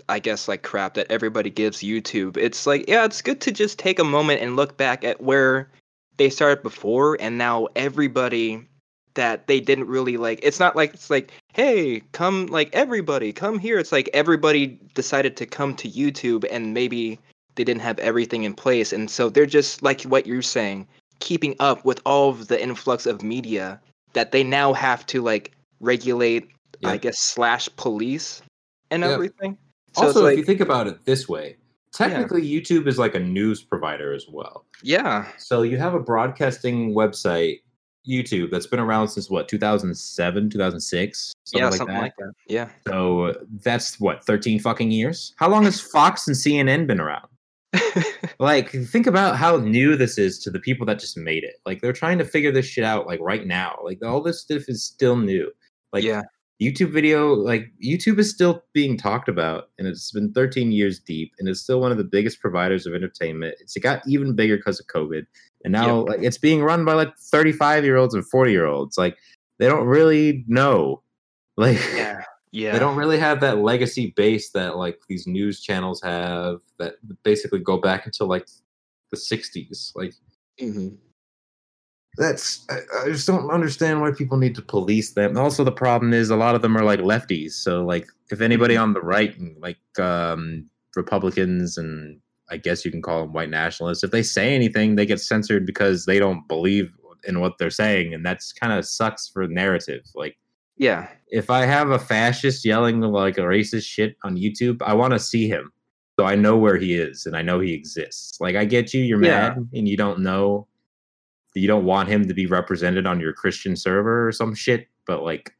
I guess like crap that everybody gives YouTube. It's like, yeah, it's good to just take a moment and look back at where they started before, and now everybody that they didn't really like. It's not like it's like, hey, come like everybody come here. It's like everybody decided to come to YouTube, and maybe they didn't have everything in place, and so they're just like what you're saying, keeping up with all of the influx of media that they now have to like regulate. I guess slash police and Yep. everything. So also, it's if you think about it this way, Technically, YouTube is like a news provider as well. yeah, So you have a broadcasting website, YouTube, that's been around since what, 2007, 2006? Something yeah, like something that. like that. Yeah. So uh, that's what, 13 fucking years? How long has Fox and CNN been around? like think about how new this is to the people that just made it. Like they're trying to figure this shit out like right now. Like all this stuff is still new. Like yeah. youtube video like youtube is still being talked about and it's been 13 years deep and it's still one of the biggest providers of entertainment. It's it got even bigger because of covid. And now like it's being run by like 35 year olds and 40 year olds like they don't really know. Like Yeah. Yeah. they don't really have that legacy base that like these news channels have that basically go back into like the 60s like Mhm. that's I, I just don't understand why people need to police them also the problem is a lot of them are like lefties so like if anybody on the right like um republicans and i guess you can call them white nationalists if they say anything they get censored because they don't believe in what they're saying and that's kind of sucks for narrative like Yeah. if I have a fascist yelling like a racist shit on YouTube, I want to see him. So I know where he is and I know he exists. Like I get you, you're Yeah. mad and you don't know you don't want him to be represented on your Christian server or some shit, but like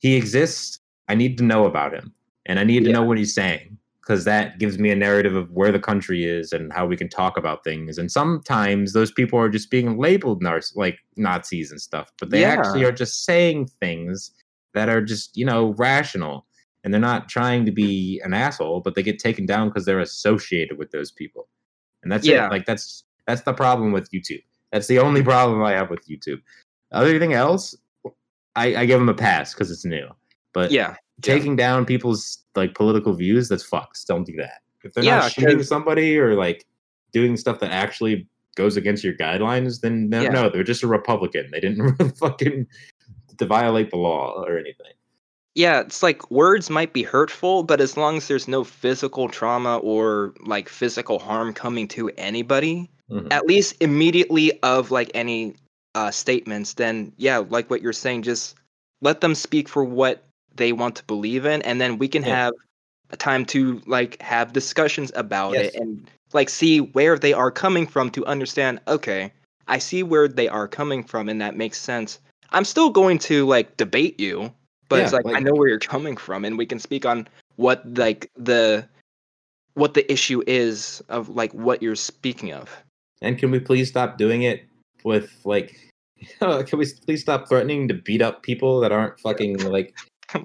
he exists. I need to know about him and I need to know what he's saying because that gives me a narrative of where the country is and how we can talk about things. And sometimes those people are just being labeled nar- like Nazis and stuff, but they Yeah. actually are just saying things that are just, you know, rational. And they're not trying to be an asshole, but they get taken down because they're associated with those people. And that's Yeah. it. Like that's that's the problem with YouTube. That's the only problem I have with YouTube. Everything else, I, I give them a pass because it's new. But Yeah. taking down people's like political views, that's fucks. Don't do that. If they're Yeah, not shooting somebody or like doing stuff that actually goes against your guidelines, then no, Yeah. no they're just a Republican. They didn't fucking to violate the law or anything. Yeah, it's like words might be hurtful, but as long as there's no physical trauma or like physical harm coming to anybody, Mhm. at least immediately of like any uh, statements, then yeah, like what you're saying, just let them speak for what they want to believe in, and then we can Yeah. have a time to like have discussions about Yes. it and like see where they are coming from to understand. Okay, I see where they are coming from, and that makes sense. I'm still going to like debate you, but it's Yeah, like, I know where you're coming from, and we can speak on what like the what the issue is of like what you're speaking of. And can we please stop doing it with like can we please stop threatening to beat up people that aren't fucking like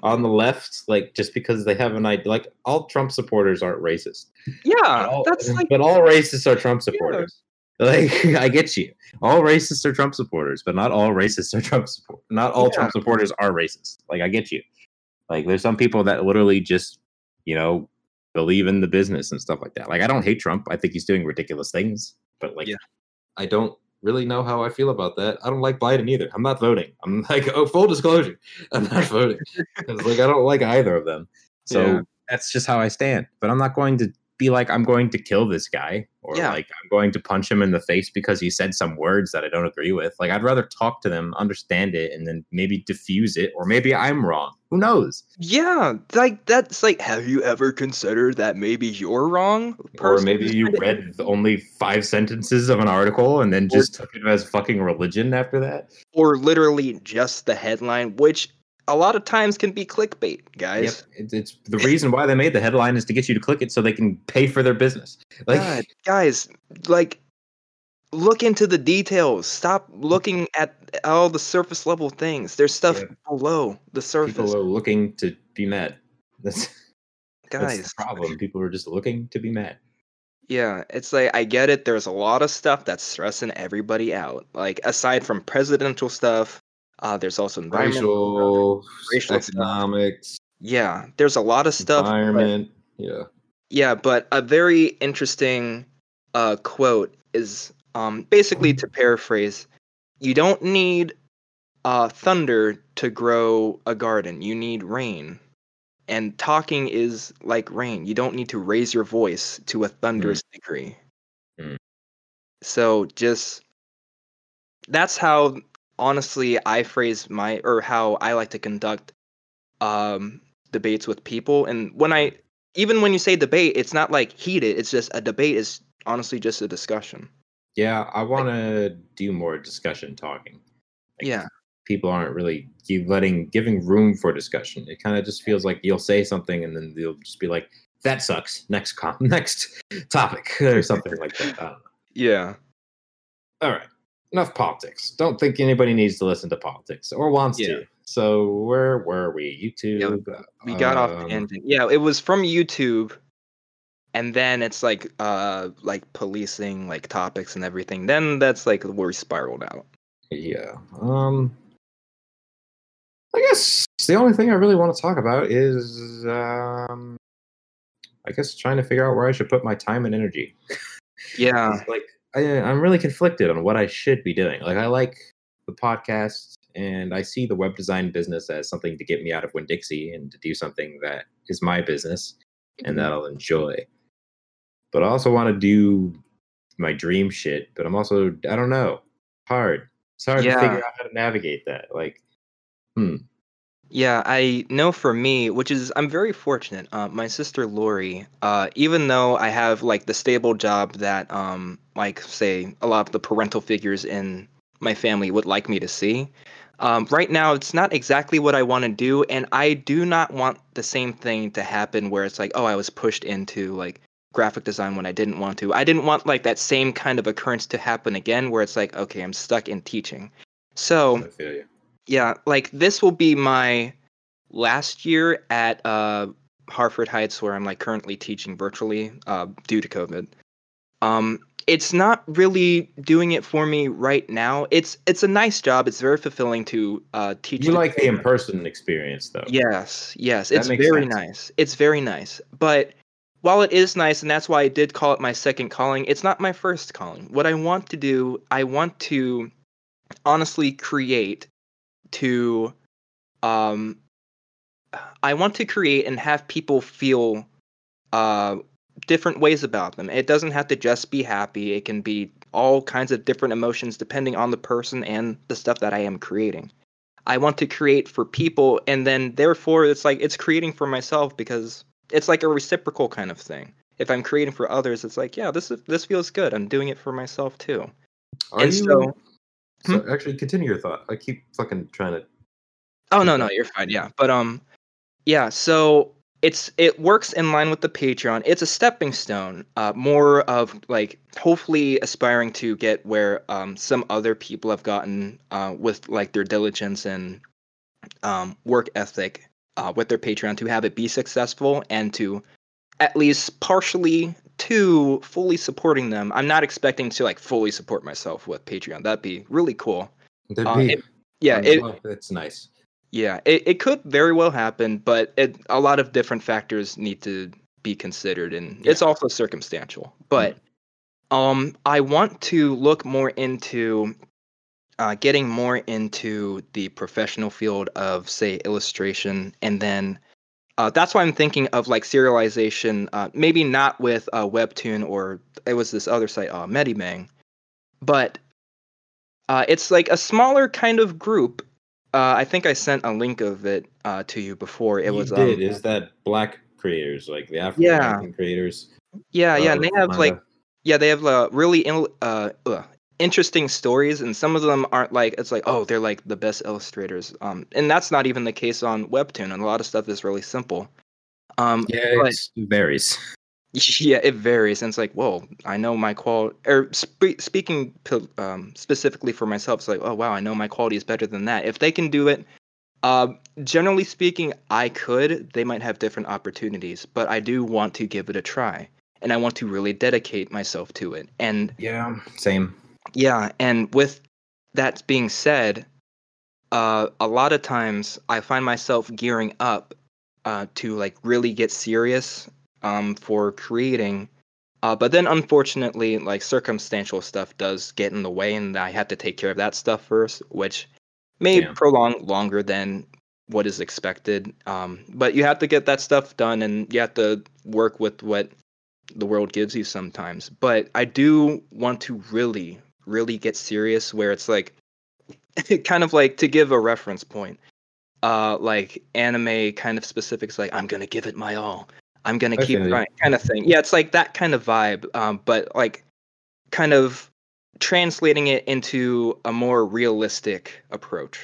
on the left, like just because they have an idea. Like all Trump supporters aren't racist. Yeah, all, that's like but all racists are Trump supporters. Like I get you. All racists are Trump supporters, but not all racists are Trump support. Not all Yeah. Trump supporters are racist. Like I get you. Like there's some people that literally just, you know, believe in the business and stuff like that. Like I don't hate Trump. I think he's doing ridiculous things, but like Yeah. I don't really know how I feel about that. I don't like Biden either. I'm not voting. I'm like, oh, full disclosure, I'm not voting. 'Cause, like I don't like either of them. So Yeah. that's just how I stand. But I'm not going to be like I'm going to kill this guy or Yeah. like I'm going to punch him in the face because he said some words that I don't agree with. Like I'd rather talk to them, understand it, and then maybe diffuse it, or maybe I'm wrong. Who knows? yeah, like that's like have you ever considered that maybe you're wrong? Or maybe you read only five sentences of an article and then just took it as fucking religion after that. or literally just the headline, which a lot of times can be clickbait, guys. Yep, it's, it's the reason why they made the headline is to get you to click it so they can pay for their business. Like, God, guys, like look into the details. Stop looking at all the surface level things. There's stuff Yeah. below the surface. people are looking to be met. That's, that's guys, the problem. People are just looking to be met. yeah, it's like I get it. There's a lot of stuff that's stressing everybody out. Like aside from presidential stuff, uh, there's also environmental stuff. Racial, Racial stuff. economics, Yeah, there's a lot of stuff. but- environment. Yeah. Yeah, but a very interesting uh, quote is um, basically to paraphrase you don't need uh, thunder to grow a garden, you need rain. And talking is like rain. You don't need to raise your voice to a thunderous degree. Mm. So just that's how honestly I phrase my or how I like to conduct um debates with people and when I even when you say debate it's not like heated it's just a debate is honestly just a discussion. Yeah, I want to do more discussion talking. Like, Yeah. People aren't really letting giving room for discussion. It kind of just feels like you'll say something and then they'll just be like, that sucks. Next com, next topic, or something like that. I don't know. Yeah. All right, enough politics. Don't think anybody needs to listen to politics or wants Yeah. to. So where were we? YouTube. We got off um, the tangent. Yeah, it was from YouTube, and then it's like uh like policing like topics and everything. Then that's like where we spiraled out. Yeah. Um. I guess the only thing I really want to talk about is, um, I guess trying to figure out where I should put my time and energy. Yeah. Like I, I'm really conflicted on what I should be doing. Like I like the podcast, and I see the web design business as something to get me out of Winn-Dixie and to do something that is my business and that I'll enjoy. But I also want to do my dream shit. But I'm also I don't know hard. It's hard Yeah. to figure out how to navigate that. Like, hmm. Yeah, I know for me, which is I'm very fortunate. Uh, my sister Lori, uh, even though I have like the stable job that, um, like say a lot of the parental figures in my family would like me to see, um, right now it's not exactly what I want to do, and I do not want the same thing to happen where it's like, oh, I was pushed into like graphic design when I didn't want to. I didn't want like that same kind of occurrence to happen again, where it's like, okay, I'm stuck in teaching. So I feel you. yeah, like this will be my last year at uh, Hartford Heights, where I'm like currently teaching virtually uh, due to COVID. Um, it's not really doing it for me right now. It's it's a nice job. It's very fulfilling to uh, teach. You like the in-person experience, though. Yes, yes, That it's very sense. nice. It's very nice. But while it is nice, and that's why I did call it my second calling, it's not my first calling. What I want to do, I want to honestly create to um I want to create and have people feel uh different ways about them. It doesn't have to just be happy. It can be all kinds of different emotions depending on the person and the stuff that I am creating. I want to create for people and then therefore it's like it's creating for myself because it's like a reciprocal kind of thing. If I'm creating for others, it's like, yeah, this is this feels good. I'm doing it for myself too. Are and you? so so actually, continue your thought. I keep fucking trying to. Oh no, no, you're fine. Yeah, but um, yeah. So it's it works in line with the Patreon. It's a stepping stone, uh, more of like hopefully aspiring to get where um some other people have gotten uh with like their diligence and um work ethic uh with their Patreon to have it be successful and to at least partially to fully supporting them. I'm not expecting to like fully support myself with Patreon. That'd be really cool. That'd Uh, be- it- Yeah, it, glad That's nice. yeah, it, it could very well happen, but it, a lot of different factors need to be considered, and it's also circumstantial. But um, I want to look more into uh, getting more into the professional field of, say, illustration, and then uh, that's why I'm thinking of like serialization, uh, maybe not with uh, Webtoon or it was this other site, uh, Medibang, but uh, it's like a smaller kind of group uh, I think I sent a link of it uh, to you before. It you was did. um, Is that black creators, like the African American creators? yeah, yeah, and they have like yeah, they have uh, really in, uh, uh, interesting stories, and some of them aren't like it's like oh they're like the best illustrators. Um, and that's not even the case on Webtoon, and a lot of stuff is really simple. Um, yeah, but- it varies. Yeah, it varies, and it's like, whoa, I know my quality. Or spe- speaking p- um, specifically for myself, it's like, oh wow, I know my quality is better than that. If they can do it, uh, generally speaking, I could. They might have different opportunities, but I do want to give it a try, and I want to really dedicate myself to it. And Yeah, same. Yeah, and with that being said, uh, a lot of times I find myself gearing up uh, to like really get serious um, for creating. Uh, but then, unfortunately, like circumstantial stuff does get in the way, and I have to take care of that stuff first, which may Yeah. prolong longer than what is expected. Um, but you have to get that stuff done, and you have to work with what the world gives you sometimes. But I do want to really, really get serious where it's like kind of like to give a reference point. Uh like anime kind of specifics like I'm gonna give it my all. I'm gonna I keep trying kind of thing. Yeah, it's like that kind of vibe. Um, but like kind of translating it into a more realistic approach.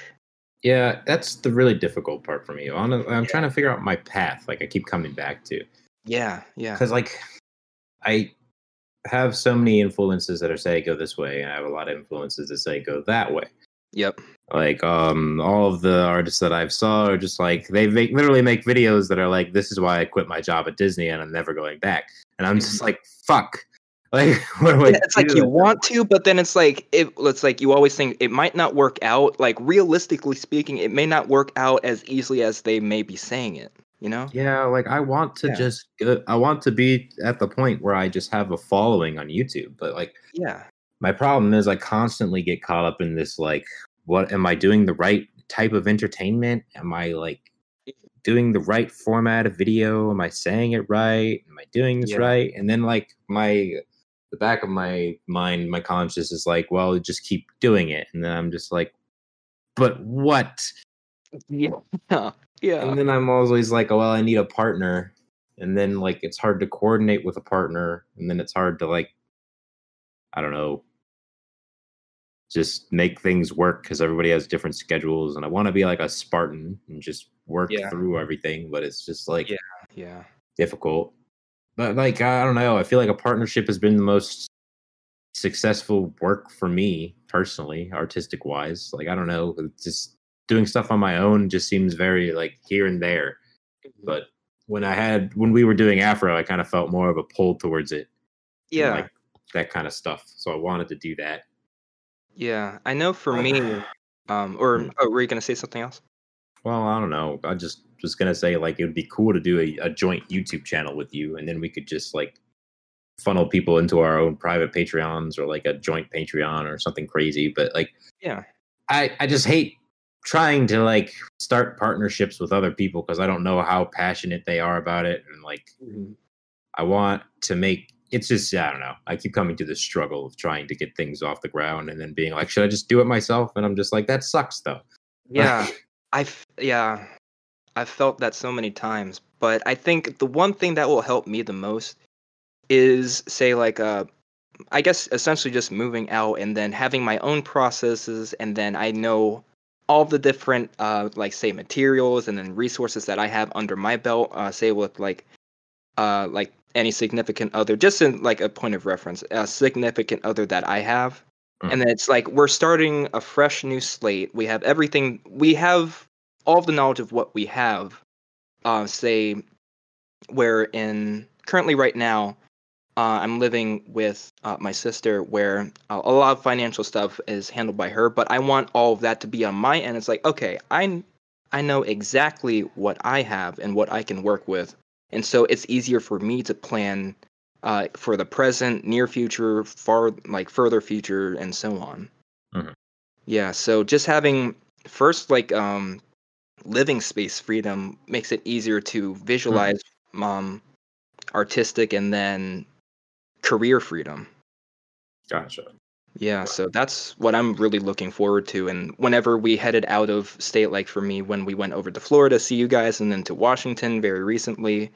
Yeah, that's the really difficult part for me. I'm, I'm trying to figure out my path. Like I keep coming back to. Yeah, yeah. because like I have so many influences that are say go this way, and I have a lot of influences that say go that way. Yep. Like um, all of the artists that I've saw are just like they make, literally make videos that are like, "This is why I quit my job at Disney and I'm never going back." And I'm just like, "Fuck!" Like, what do I Yeah, it's like you want to, but then it's like it, it's like you always think it might not work out. Like realistically speaking, it may not work out as easily as they may be saying it. You know? Yeah, like I want to Yeah. just go, I want to be at the point where I just have a following on YouTube, but like Yeah. my problem is I constantly get caught up in this like what am I doing the right type of entertainment? Am I like doing the right format of video? Am I saying it right? Am I doing this Yeah. right? And then like my the back of my mind, my conscious is like, well, just keep doing it. And then I'm just like, but what? Yeah. Yeah. And then I'm always like, oh, well, I need a partner. And then like it's hard to coordinate with a partner. And then it's hard to like, I don't know, just make things work because everybody has different schedules. And I want to be like a Spartan and just work Yeah. through everything. But it's just like Yeah. Yeah. difficult. But like, I don't know. I feel like a partnership has been the most successful work for me personally, artistic wise. Like, I don't know. it's Just doing stuff on my own just seems very like here and there but when I had when we were doing Afro, I kind of felt more of a pull towards it. Yeah. like that kind of stuff. So I wanted to do that. yeah. I know for me, um, or Hmm. oh, were you gonna say something else? Well, I don't know. I just was gonna say like it would be cool to do a, a joint YouTube channel with you, and then we could just like funnel people into our own private Patreons or like a joint Patreon or something crazy. But like Yeah. I I just hate trying to like start partnerships with other people because I don't know how passionate they are about it, and like I want to make it's just I don't know. I keep coming to this struggle of trying to get things off the ground and then being like, should I just do it myself? And I'm just like, that sucks though. Yeah. I've yeah. I've felt that so many times. But I think the one thing that will help me the most is say like uh I guess essentially just moving out and then having my own processes and then I know all the different uh like say materials and then resources that I have under my belt, uh say with like uh like any significant other just in like a point of reference, a significant other that I have. Mm. And then it's like we're starting a fresh new slate. We have everything we have all the knowledge of what we have. Uh say where in currently right now uh, I'm living with uh, my sister, where uh, a lot of financial stuff is handled by her. But I want all of that to be on my end. It's like, okay, I I know exactly what I have and what I can work with, and so it's easier for me to plan uh, for the present, near future, far like further future, and so on. Mhm. Yeah. So just having first like um, living space freedom makes it easier to visualize um, artistic and then career freedom. Gotcha. Yeah, so that's what I'm really looking forward to. And whenever we headed out of state, like for me, when we went over to Florida, see you guys, and then to Washington very recently,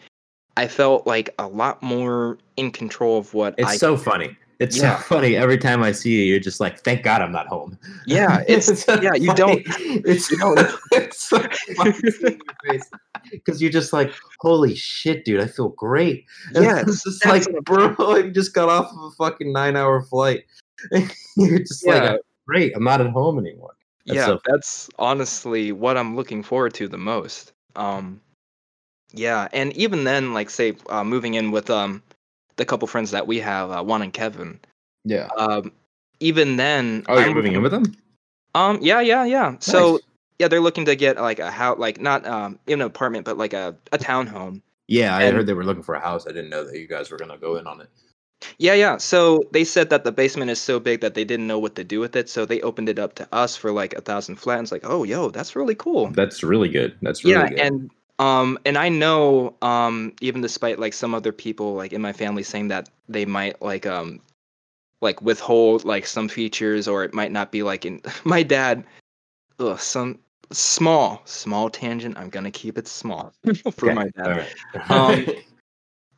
I felt like a lot more in control of what It's I. so funny. It's Yeah. so funny. Every time I see you, you're just like, thank God I'm not home. yeah, it's so yeah, you funny. don't. It's, you don't- it's so funny seeing your face. Because you're just like, holy shit, dude, I feel great. And Yeah, it's just like, bro, I just got off of a fucking nine hour flight. you're just Yeah. like, great, I'm not at home anymore. That's yeah, so- that's honestly what I'm looking forward to the most. Um, yeah, and even then, like say, uh, moving in with um, the couple friends that we have, uh, Juan and Kevin. Yeah. Um, even then, Oh, you're I'm- moving in with them? Um, yeah, yeah, yeah. So yeah, they're looking to get like a house, like not um in an apartment, but like a a townhome. Yeah, I And- heard they were looking for a house. I didn't know that you guys were gonna go in on it. Yeah, yeah. So they said that the basement is so big that they didn't know what to do with it, so they opened it up to us for like a thousand flat. And it's like, oh, yo, that's really cool. That's really good. That's really yeah, good. and um, and I know um, even despite like some other people like in my family saying that they might like um, like withhold like some features, or it might not be like in my dad. Ugh, some small small tangent. I'm gonna keep it small for Okay, my dad. right. Um,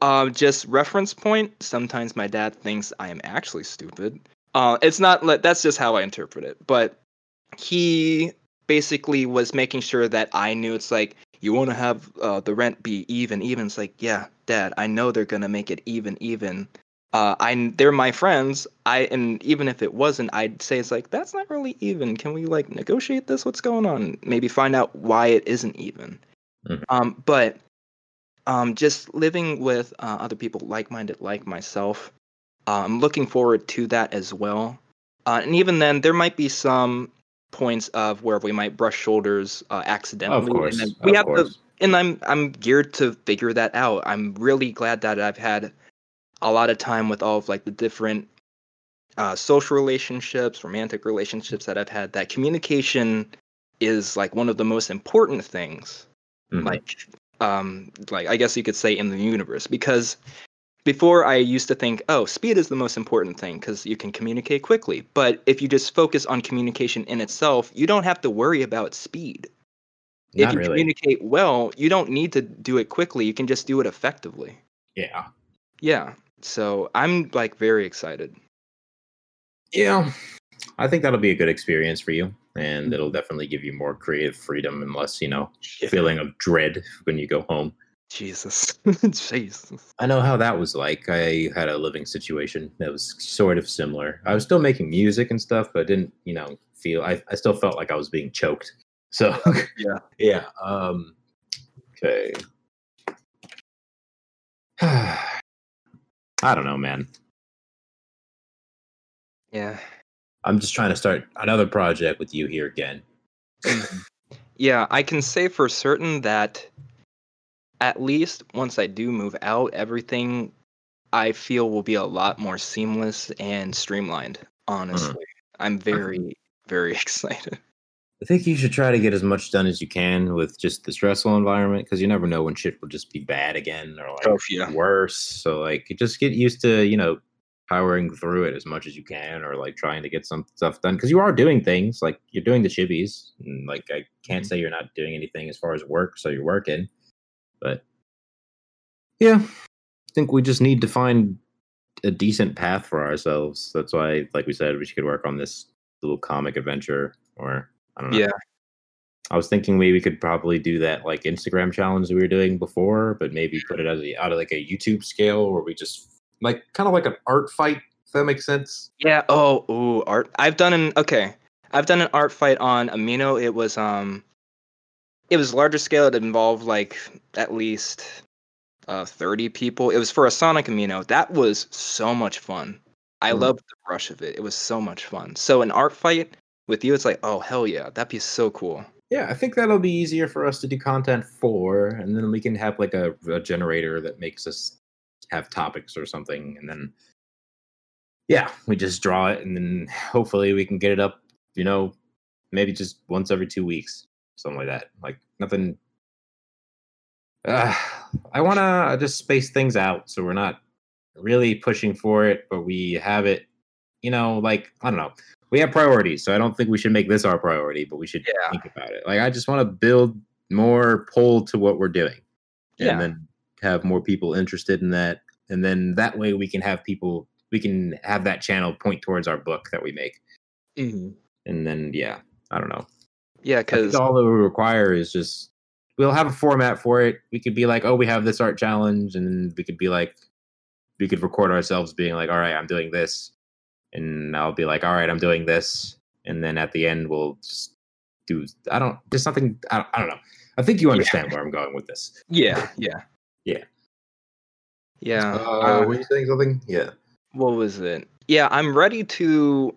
Um, just reference point. Sometimes my dad thinks I am actually stupid. Uh, it's not. That's just how I interpret it. But he basically was making sure that I knew. It's like you want to have uh, the rent be even, even. It's like, yeah, Dad, I know they're gonna make it even, even. Uh, I they're my friends. I and even if it wasn't, I'd say it's like that's not really even. Can we like negotiate this? What's going on? Maybe find out why it isn't even. Mhm. Um, but um, just living with uh, other people like-minded like myself, uh, I'm looking forward to that as well. Uh, and even then, there might be some points of where we might brush shoulders uh, accidentally. Of course, and then we of have course. to, and I'm I'm geared to figure that out. I'm really glad that I've had a lot of time with all of like the different uh, social relationships, romantic relationships that I've had. That communication is like one of the most important things Mhm. like um like i guess you could say in the universe because before i used to think oh speed is the most important thing because you can communicate quickly but if you just focus on communication in itself you don't have to worry about speed Not if you really. communicate well you don't need to do it quickly you can just do it effectively yeah. yeah so i'm like very excited Yeah. I think that'll be a good experience for you. And Mm-hmm. it'll definitely give you more creative freedom and less, you know, feeling of dread when you go home. Jesus jesus I know how that was like. I had a living situation that was sort of similar. I was still making music and stuff, but I didn't, you know, feel I, I still felt like I was being choked. So Yeah. Yeah. Um okay. I don't know, man. yeah I'm just trying to start another project with you here again. Yeah, I can say for certain that at least once I do move out, everything I feel will be a lot more seamless and streamlined. Honestly, I'm very, very excited. I think you should try to get as much done as you can with just the stressful environment because you never know when shit will just be bad again or like Oh, yeah. worse. So like just get used to, you know, powering through it as much as you can or like trying to get some stuff done because you are doing things like you're doing the chibis and like I can't Mhm. say you're not doing anything as far as work, so you're working. But yeah, I think we just need to find a decent path for ourselves. That's why, like we said, we should work on this little comic adventure or I don't know. Yeah. I was thinking maybe we could probably do that like Instagram challenge that we were doing before, but maybe put it as a, out of like a YouTube scale where we just like kind of like an art fight. If that makes sense. Yeah. Oh, ooh, art. I've done an okay. I've done an art fight on Amino. It was um, it was larger scale. It involved like at least uh 30 people. It was for a Sonic Amino. That was so much fun. I Mm. loved the rush of it. It was so much fun. So an art fight with you, it's like, oh hell yeah, that'd be so cool. Yeah, I think that'll be easier for us to do content for, and then we can have like a, a generator that makes us have topics or something, and then yeah, we just draw it, and then hopefully we can get it up. You know, maybe just once every two weeks, something like that. Like nothing. Uh, I want to just space things out so we're not really pushing for it, but we have it. You know, like I don't know we have priorities, so I don't think we should make this our priority, but we should Yeah. think about it. Like I just want to build more pull to what we're doing, and Yeah. then have more people interested in that, and then that way we can have people, we can have that channel point towards our book that we make, and then yeah, I don't know. Yeah, because all that we require is just we'll have a format for it. We could be like, oh, we have this art challenge, and we could be like, we could record ourselves being like, all right, I'm doing this, and I'll be like, all right, I'm doing this, and then at the end we'll just do. I don't. There's something. I don't, I don't know. I think you understand where I'm going with this. yeah, yeah, Yeah. yeah. Uh, uh, were you saying something? Yeah. what was it? Yeah, I'm ready to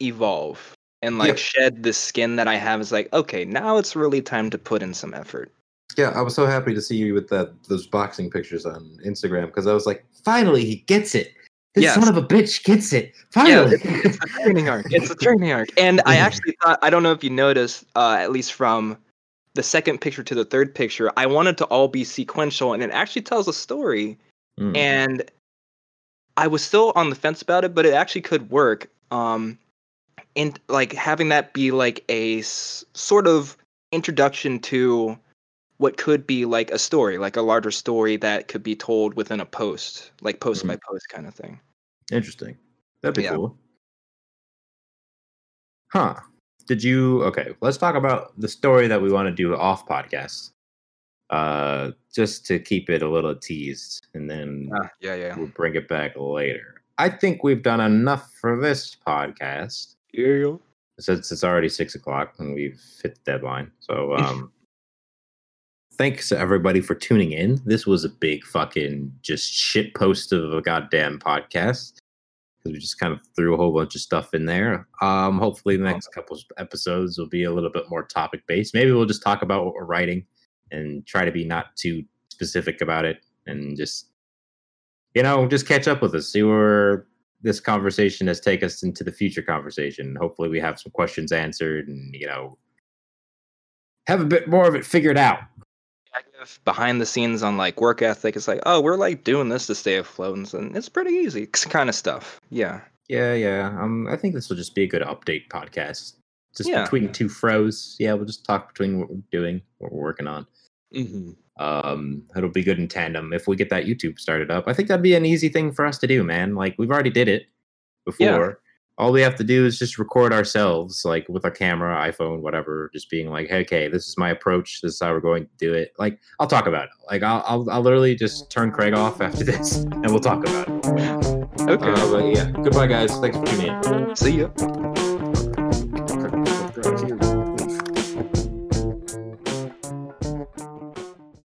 evolve and like Yeah. shed the skin that I have. Is like, okay, now it's really time to put in some effort. Yeah, I was so happy to see you with that those boxing pictures on Instagram because I was like, finally he gets it. This Yes. son of a bitch gets it. Yeah, Finally. it's a training arc. It's a training arc. And I actually thought, I don't know if you noticed, uh, at least from the second picture to the third picture, I wanted to all be sequential and it actually tells a story. Mm. And I was still on the fence about it, but it actually could work. Um, and like having that be like a s- sort of introduction to what could be like a story, like a larger story that could be told within a post, like post by post kind of thing. Interesting. That'd be Yeah. cool. Huh. Did you okay, let's talk about the story that we want to do off podcast. uh, just to keep it a little teased, and then Ah, yeah, yeah. we'll bring it back later. I think we've done enough for this podcast Since it's already six o'clock and we've hit the deadline. So, um, thanks to everybody for tuning in. This was a big fucking just shit post of a goddamn podcast because we just kind of threw a whole bunch of stuff in there. Um, hopefully, the next couple episodes will be a little bit more topic based. Maybe we'll just talk about what we're writing and try to be not too specific about it and just you know just catch up with us see where this conversation has taken us into the future conversation hopefully we have some questions answered and you know have a bit more of it figured out behind the scenes on like work ethic. It's like, oh, we're like doing this to stay afloat, and it's pretty easy kind of stuff. Yeah. yeah yeah um i think this will just be a good update podcast just Yeah. between two froze yeah we'll just talk between what we're doing what we're working on Mm-hmm. Um it'll be good in tandem. If we get that youtube started up i think that'd be an easy thing for us to do man. Like we've already did it before. Yeah. all we have to do is just record ourselves like with our camera iphone whatever just being like hey, okay this is my approach. This is how we're going to do it. Like i'll talk about it. Like i'll i'll, I'll literally just turn craig off after this and we'll talk about it. Okay. uh, but yeah goodbye guys. Thanks for tuning in. See ya.